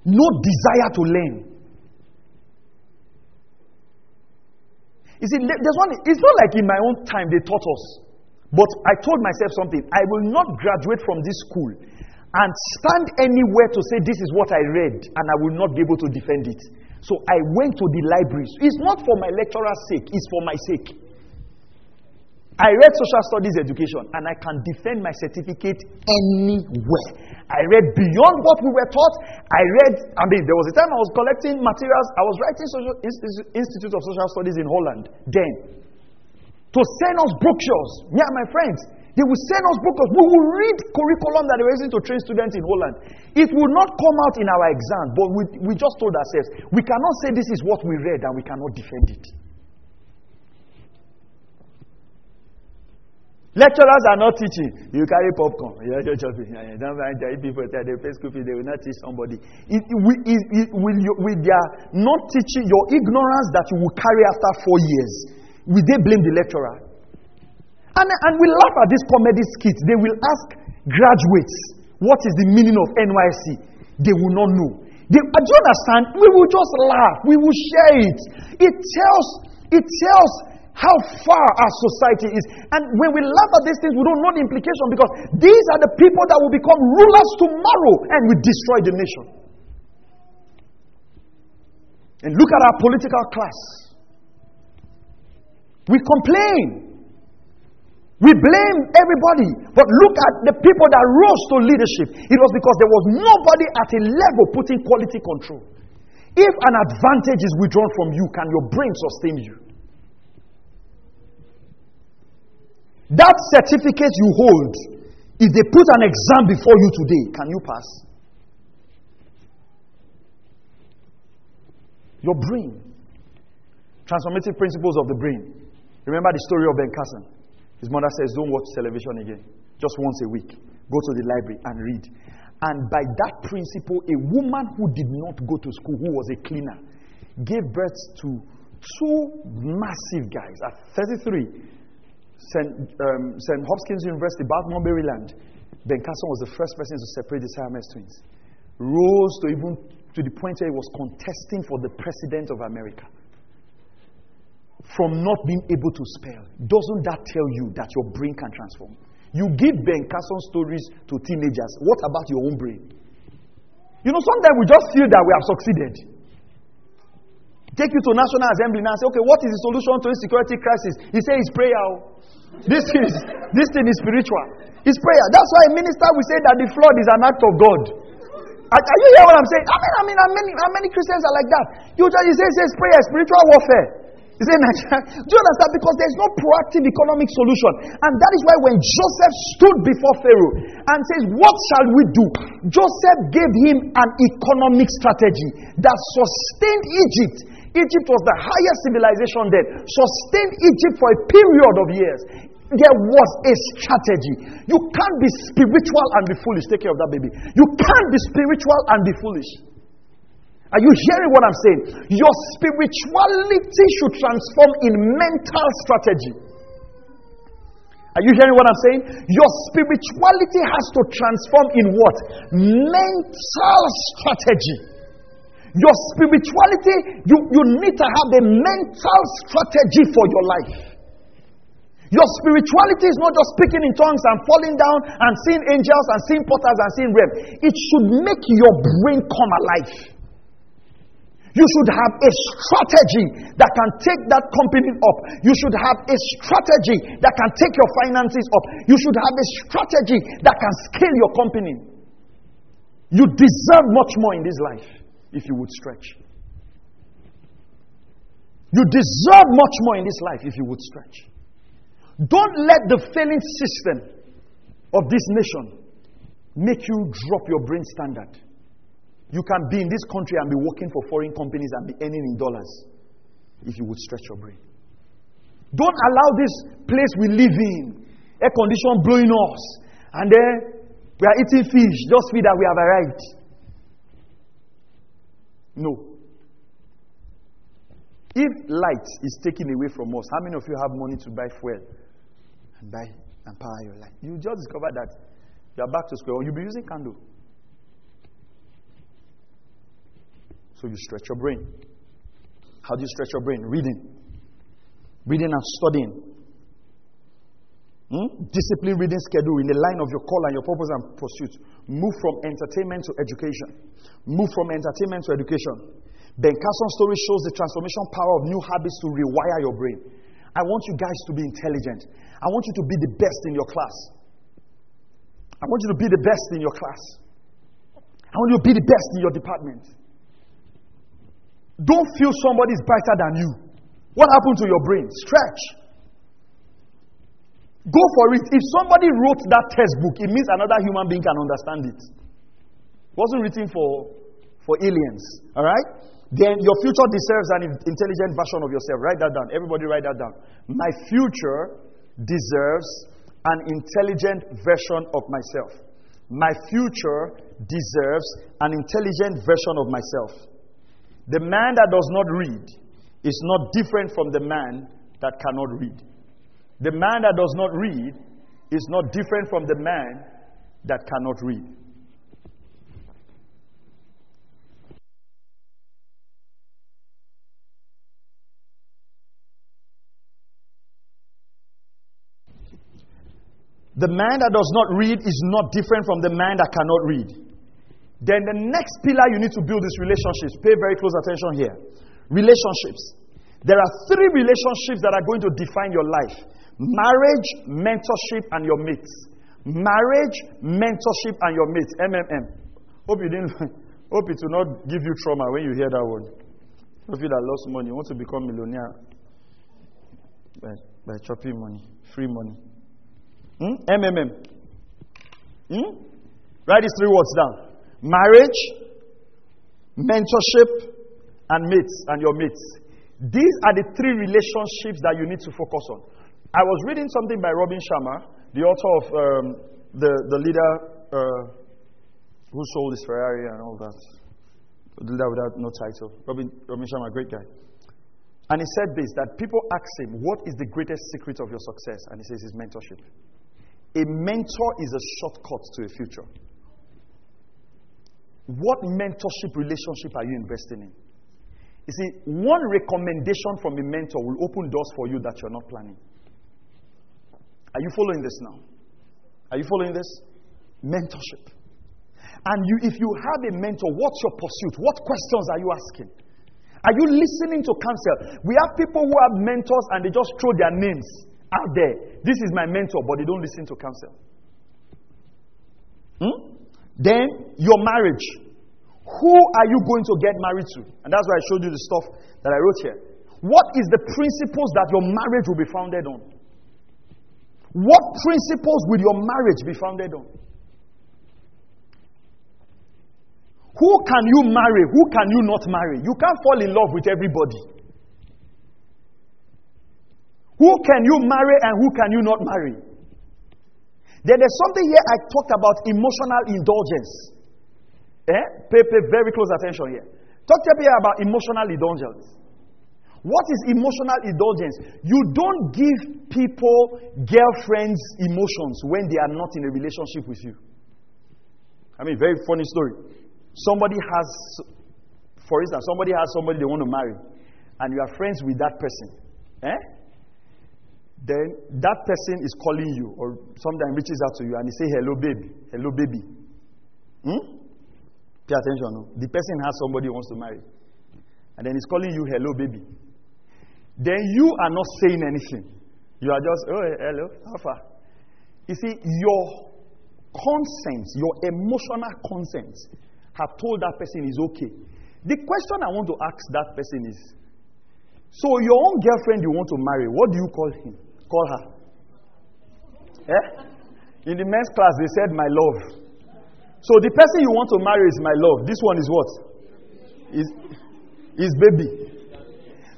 Speaker 2: No desire to learn. You see, there's one, it's not like in my own time they taught us. But I told myself something. I will not graduate from this school and stand anywhere to say, This is what I read, and I will not be able to defend it. So I went to the libraries. It's not for my lecturer's sake, it's for my sake. I read social studies education and I can defend my certificate anywhere. I read beyond what we were taught. I read, I mean, there was a time I was collecting materials. I was writing social, Institute of Social Studies in Holland then to send us brochures, me and my friends. They will send us books. We will read curriculum that they were using to train students in Holland. It will not come out in our exam, but we, we just told ourselves we cannot say this is what we read and we cannot defend it. Lecturers are not teaching. You carry popcorn. You're just chopping. Don't mind people say they pay school they will not teach somebody. It, it, it, it, will you, with their not teaching, your ignorance that you will carry after four years, will they blame the lecturer? And, and we laugh at these comedy skits. They will ask graduates, what is the meaning of NYC? They will not know. They, do you understand? We will just laugh. We will share it. It tells, it tells how far our society is. And when we laugh at these things, we don't know the implication because these are the people that will become rulers tomorrow and will destroy the nation. And look at our political class. We complain. We blame everybody, but look at the people that rose to leadership. It was because there was nobody at a level putting quality control. If an advantage is withdrawn from you, can your brain sustain you? That certificate you hold, if they put an exam before you today, can you pass? Your brain. Transformative principles of the brain. Remember the story of Ben Carson. His mother says, Don't watch television again. Just once a week. Go to the library and read. And by that principle, a woman who did not go to school, who was a cleaner, gave birth to two massive guys at 33. St. Um, St. Hopkins University, Baltimore, Maryland. Ben Carson was the first person to separate the Siamese twins. Rose to even to the point where he was contesting for the president of America from not being able to spell, doesn't that tell you that your brain can transform? You give Ben Carson stories to teenagers. What about your own brain? You know, sometimes we just feel that we have succeeded. Take you to National Assembly now and say, okay, what is the solution to insecurity crisis? He says it's prayer. Oh. This is this thing is spiritual. It's prayer. That's why a minister will say that the flood is an act of God. Are, are you hear what I'm saying? I mean, I mean, how many, how many Christians are like that? You just say, say prayer, spiritual warfare. He said, Do you understand? Because there's no proactive economic solution. And that is why when Joseph stood before Pharaoh and says, What shall we do? Joseph gave him an economic strategy that sustained Egypt. Egypt was the highest civilization then, sustained Egypt for a period of years. There was a strategy. You can't be spiritual and be foolish. Take care of that baby. You can't be spiritual and be foolish. Are you hearing what I'm saying? Your spirituality should transform in mental strategy. Are you hearing what I'm saying? Your spirituality has to transform in what? Mental strategy. Your spirituality, you, you need to have a mental strategy for your life. Your spirituality is not just speaking in tongues and falling down and seeing angels and seeing portals and seeing realm. It should make your brain come alive. You should have a strategy that can take that company up. You should have a strategy that can take your finances up. You should have a strategy that can scale your company. You deserve much more in this life if you would stretch. You deserve much more in this life if you would stretch. Don't let the failing system of this nation make you drop your brain standard. You can be in this country and be working for foreign companies and be earning in dollars if you would stretch your brain. Don't allow this place we live in, air condition blowing us, and then we are eating fish, just feel that we have arrived. No. If light is taken away from us, how many of you have money to buy fuel and buy and power your life? You just discover that you are back to square one. You'll be using candle. So you stretch your brain. How do you stretch your brain? Reading. Reading and studying. Hmm? Discipline reading schedule in the line of your call and your purpose and pursuit. Move from entertainment to education. Move from entertainment to education. Ben Carson's story shows the transformation power of new habits to rewire your brain. I want you guys to be intelligent. I want you to be the best in your class. I want you to be the best in your class. I want you to be the best in your department. Don't feel somebody is better than you. What happened to your brain? Stretch. Go for it. If somebody wrote that textbook, it means another human being can understand it. It wasn't written for, for aliens. All right? Then your future deserves an intelligent version of yourself. Write that down. Everybody write that down. My future deserves an intelligent version of myself. My future deserves an intelligent version of myself. The man that does not read is not different from the man that cannot read. The man that does not read is not different from the man that cannot read. The man that does not read is not different from the man that cannot read. Then the next pillar you need to build is relationships. Pay very close attention here. Relationships. There are three relationships that are going to define your life marriage, mentorship, and your mates. Marriage, mentorship, and your mates. MMM. Hope you didn't. Hope it will not give you trauma when you hear that word. Hope you that lost money, want to become millionaire by, by chopping money, free money. Hmm? MMM. Hmm? Write these three words down marriage, mentorship, and mates, and your mates. These are the three relationships that you need to focus on. I was reading something by Robin Sharma, the author of um, the, the leader uh, who sold his Ferrari and all that. The leader without no title. Robin, Robin Sharma, great guy. And he said this that people ask him, What is the greatest secret of your success? And he says, It's mentorship. A mentor is a shortcut to a future. What mentorship relationship are you investing in? You see, one recommendation from a mentor will open doors for you that you're not planning. Are you following this now? Are you following this? Mentorship. And you, if you have a mentor, what's your pursuit? What questions are you asking? Are you listening to counsel? We have people who have mentors and they just throw their names out there. This is my mentor, but they don't listen to counsel. Hmm? Then your marriage. Who are you going to get married to? And that's why I showed you the stuff that I wrote here. What is the principles that your marriage will be founded on? What principles will your marriage be founded on? Who can you marry? Who can you not marry? You can't fall in love with everybody. Who can you marry and who can you not marry? Then there's something here I talked about emotional indulgence. Eh? Pay, pay very close attention here. Talk to me about emotional indulgence. What is emotional indulgence? You don't give people girlfriends emotions when they are not in a relationship with you. I mean, very funny story. Somebody has, for instance, somebody has somebody they want to marry, and you are friends with that person. Eh? then that person is calling you or sometimes reaches out to you and he say hello baby hello baby hmm? pay attention no? the person has somebody who wants to marry and then he's calling you hello baby then you are not saying anything you are just oh hello how far you see your consent your emotional consent have told that person is okay the question i want to ask that person is so your own girlfriend you want to marry what do you call him Call her. Eh? In the men's class, they said, My love. So the person you want to marry is my love. This one is what? Is, is baby.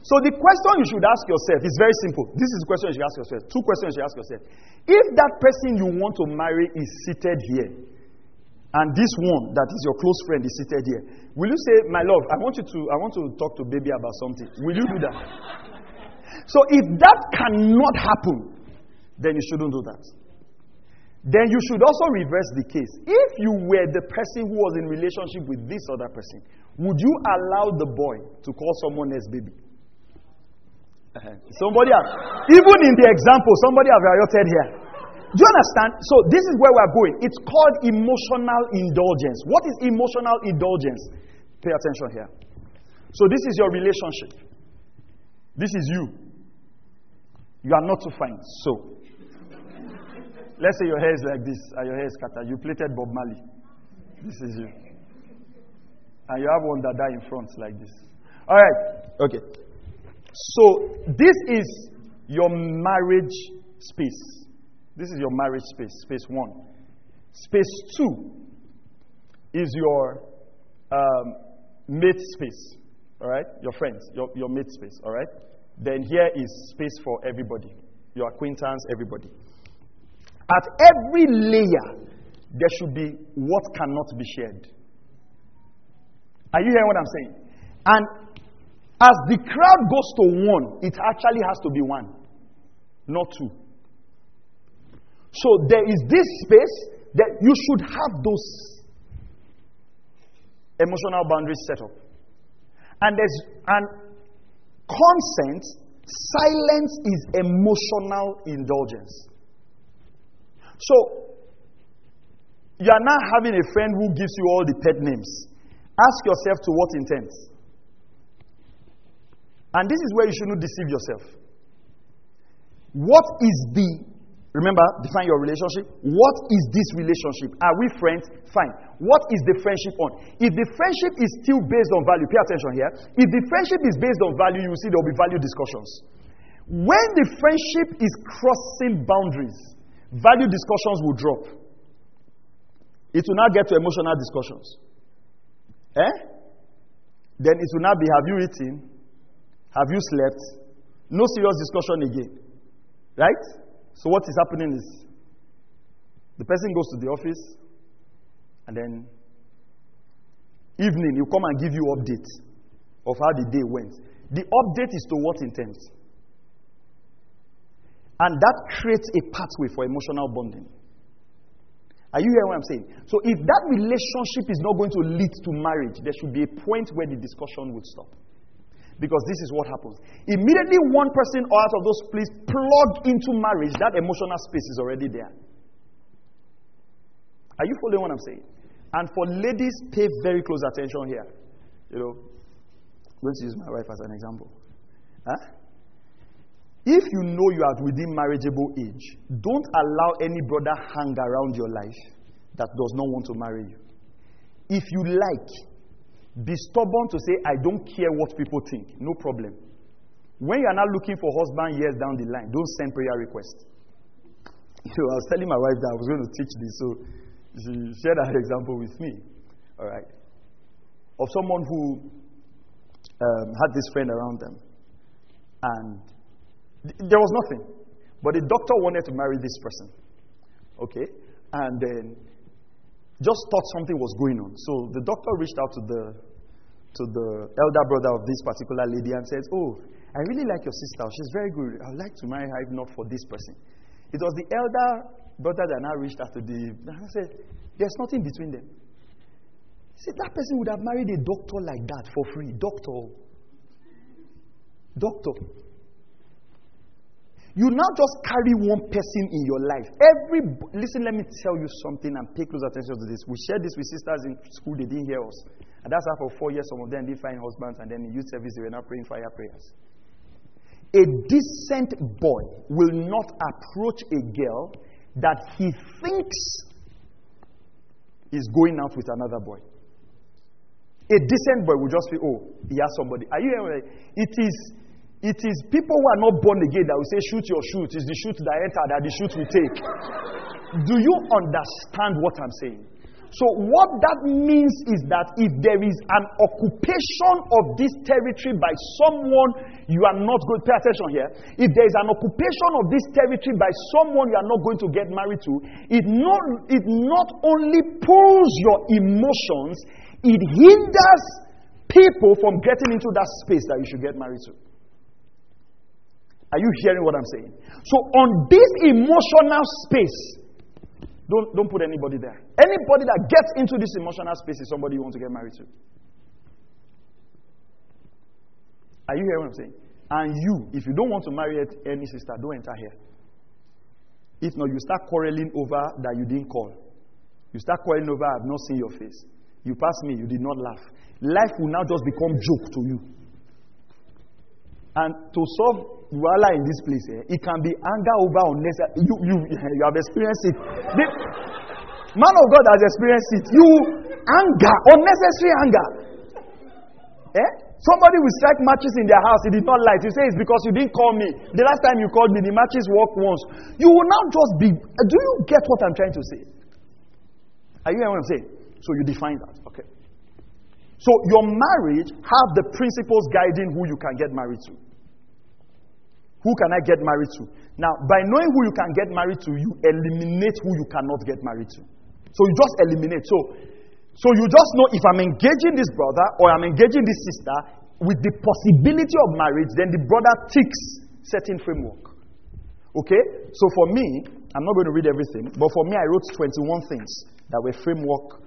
Speaker 2: So the question you should ask yourself is very simple. This is the question you should ask yourself. Two questions you should ask yourself. If that person you want to marry is seated here, and this one that is your close friend is seated here, will you say, My love, I want you to I want to talk to baby about something? Will you do that? so if that cannot happen, then you shouldn't do that. Then you should also reverse the case. If you were the person who was in relationship with this other person, would you allow the boy to call someone else baby? Somebody, have, even in the example, somebody have rioted here. Do you understand? So this is where we are going. It's called emotional indulgence. What is emotional indulgence? Pay attention here. So this is your relationship. This is you. You are not too fine. So let's say your hair is like this and your hair is scattered. You plaited Bob Marley. This is you. And you have one that die in front like this. All right. Okay. So, this is your marriage space. This is your marriage space, space one. Space two is your um, mate space, all right? Your friends, your, your mate space, all right? Then here is space for everybody, your acquaintance, everybody. At every layer, there should be what cannot be shared. Are you hearing what I'm saying? And as the crowd goes to one, it actually has to be one, not two. So there is this space that you should have those emotional boundaries set up. And there's and consent, silence is emotional indulgence. So you are now having a friend who gives you all the pet names. Ask yourself to what intent? And this is where you shouldn't deceive yourself. What is the, remember, define your relationship. What is this relationship? Are we friends? Fine. What is the friendship on? If the friendship is still based on value, pay attention here. If the friendship is based on value, you will see there will be value discussions. When the friendship is crossing boundaries, value discussions will drop. It will not get to emotional discussions. Eh? Then it will not be have you eaten? Have you slept? No serious discussion again. Right? So, what is happening is the person goes to the office and then evening, he'll come and give you update of how the day went. The update is to what intent? And that creates a pathway for emotional bonding. Are you hearing what I'm saying? So, if that relationship is not going to lead to marriage, there should be a point where the discussion would stop. Because this is what happens. Immediately, one person or out of those please plug into marriage, that emotional space is already there. Are you following what I'm saying? And for ladies, pay very close attention here. You know, I'm going to use my wife as an example. Huh? If you know you are within marriageable age, don't allow any brother hang around your life that does not want to marry you. If you like, be stubborn to say, I don't care what people think. No problem. When you are not looking for husband years down the line, don't send prayer requests. You know, I was telling my wife that I was going to teach this, so she shared that example with me. All right. Of someone who um, had this friend around them. And th- there was nothing. But the doctor wanted to marry this person. Okay? And then just thought something was going on. So the doctor reached out to the to the elder brother of this particular lady and says, "Oh, I really like your sister. She's very good. I would like to marry her if not for this person." It was the elder brother that now reached out to the and said, "There's nothing between them." He said that person would have married a doctor like that for free. Doctor, doctor. You now just carry one person in your life. Every listen, let me tell you something and pay close attention to this. We shared this with sisters in school, they didn't hear us. And that's after four years, some of them didn't find husbands, and then in youth service, they were not praying fire prayers. A decent boy will not approach a girl that he thinks is going out with another boy. A decent boy will just say, Oh, he has somebody. Are you hearing? It is it is people who are not born again that will say, shoot your shoot. It's the shoot that enter that the shoot will take. do you understand what I'm saying? So, what that means is that if there is an occupation of this territory by someone you are not going to pay attention here. If there is an occupation of this territory by someone you are not going to get married to, it not, it not only pulls your emotions, it hinders people from getting into that space that you should get married to. Are you hearing what I'm saying? So, on this emotional space, don't, don't put anybody there. Anybody that gets into this emotional space is somebody you want to get married to. Are you hearing what I'm saying? And you, if you don't want to marry any sister, don't enter here. If not, you start quarreling over that you didn't call. You start quarreling over I've not seen your face. You pass me, you did not laugh. Life will now just become joke to you. And to solve Wala in this place, eh, it can be anger over unnecessary. You, you, you have experienced it. The man of God has experienced it. You anger, unnecessary anger. Eh? Somebody will strike matches in their house, he did not light. You say it's because you didn't call me. The last time you called me, the matches worked once. You will now just be. Do you get what I'm trying to say? Are you hearing what I'm saying? So you define that. Okay. So your marriage have the principles guiding who you can get married to. Who can I get married to? Now, by knowing who you can get married to, you eliminate who you cannot get married to. So you just eliminate. So, so you just know if I'm engaging this brother or I'm engaging this sister with the possibility of marriage, then the brother ticks certain framework. Okay? So for me, I'm not going to read everything, but for me, I wrote 21 things that were framework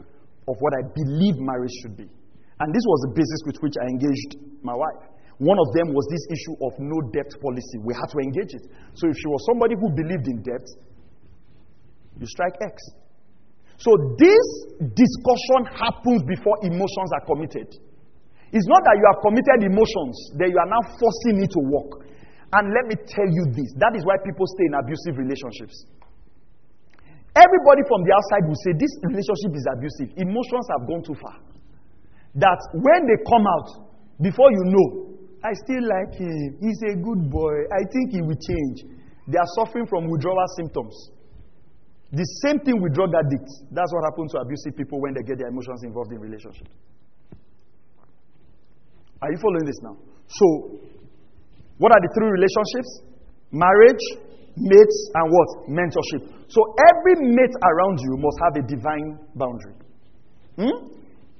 Speaker 2: of what I believe marriage should be. And this was the basis with which I engaged my wife. One of them was this issue of no debt policy. We had to engage it. So if she was somebody who believed in debt, you strike X. So this discussion happens before emotions are committed. It's not that you have committed emotions, that you are now forcing it to work. And let me tell you this that is why people stay in abusive relationships. Everybody from the outside will say this relationship is abusive. Emotions have gone too far. That when they come out, before you know, I still like him. He's a good boy. I think he will change. They are suffering from withdrawal symptoms. The same thing with drug addicts. That's what happens to abusive people when they get their emotions involved in relationships. Are you following this now? So, what are the three relationships? Marriage, mates, and what? Mentorship. So, every mate around you must have a divine boundary. Hmm?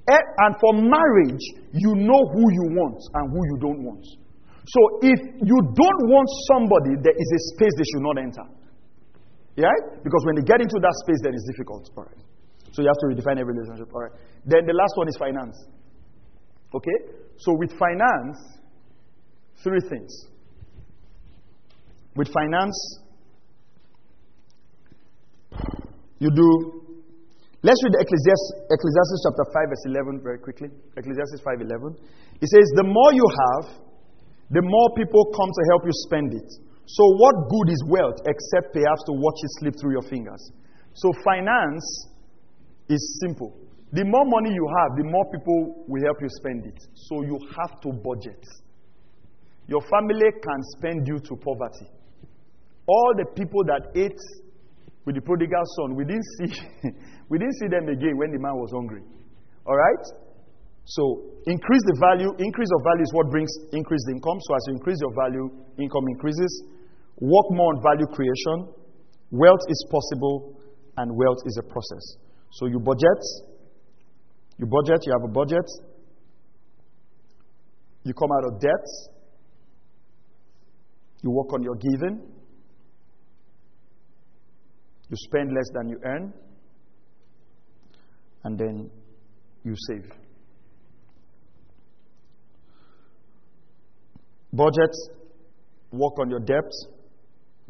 Speaker 2: Eh, and for marriage, you know who you want and who you don't want. So if you don't want somebody, there is a space they should not enter. Yeah? Because when they get into that space, then it's difficult. All right. So you have to redefine every relationship. All right. Then the last one is finance. Okay? So with finance, three things. With finance, you do Let's read Ecclesiastes, Ecclesiastes chapter 5, verse 11 very quickly. Ecclesiastes 5 11. It says, The more you have, the more people come to help you spend it. So, what good is wealth except perhaps to watch it slip through your fingers? So, finance is simple. The more money you have, the more people will help you spend it. So, you have to budget. Your family can spend you to poverty. All the people that ate with the prodigal son, we didn't see, we didn't see them again when the man was hungry. All right? So increase the value. Increase of value is what brings increased income. So as you increase your value, income increases. Work more on value creation. Wealth is possible, and wealth is a process. So you budget. You budget. You have a budget. You come out of debt. You work on your giving. You spend less than you earn, and then you save. Budget, work on your debts,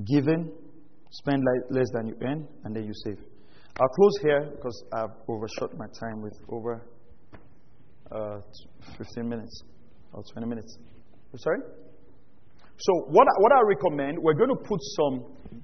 Speaker 2: giving, spend less than you earn, and then you save. I'll close here because I've overshot my time with over uh, 15 minutes or 20 minutes. Sorry? So, what I, what I recommend, we're going to put some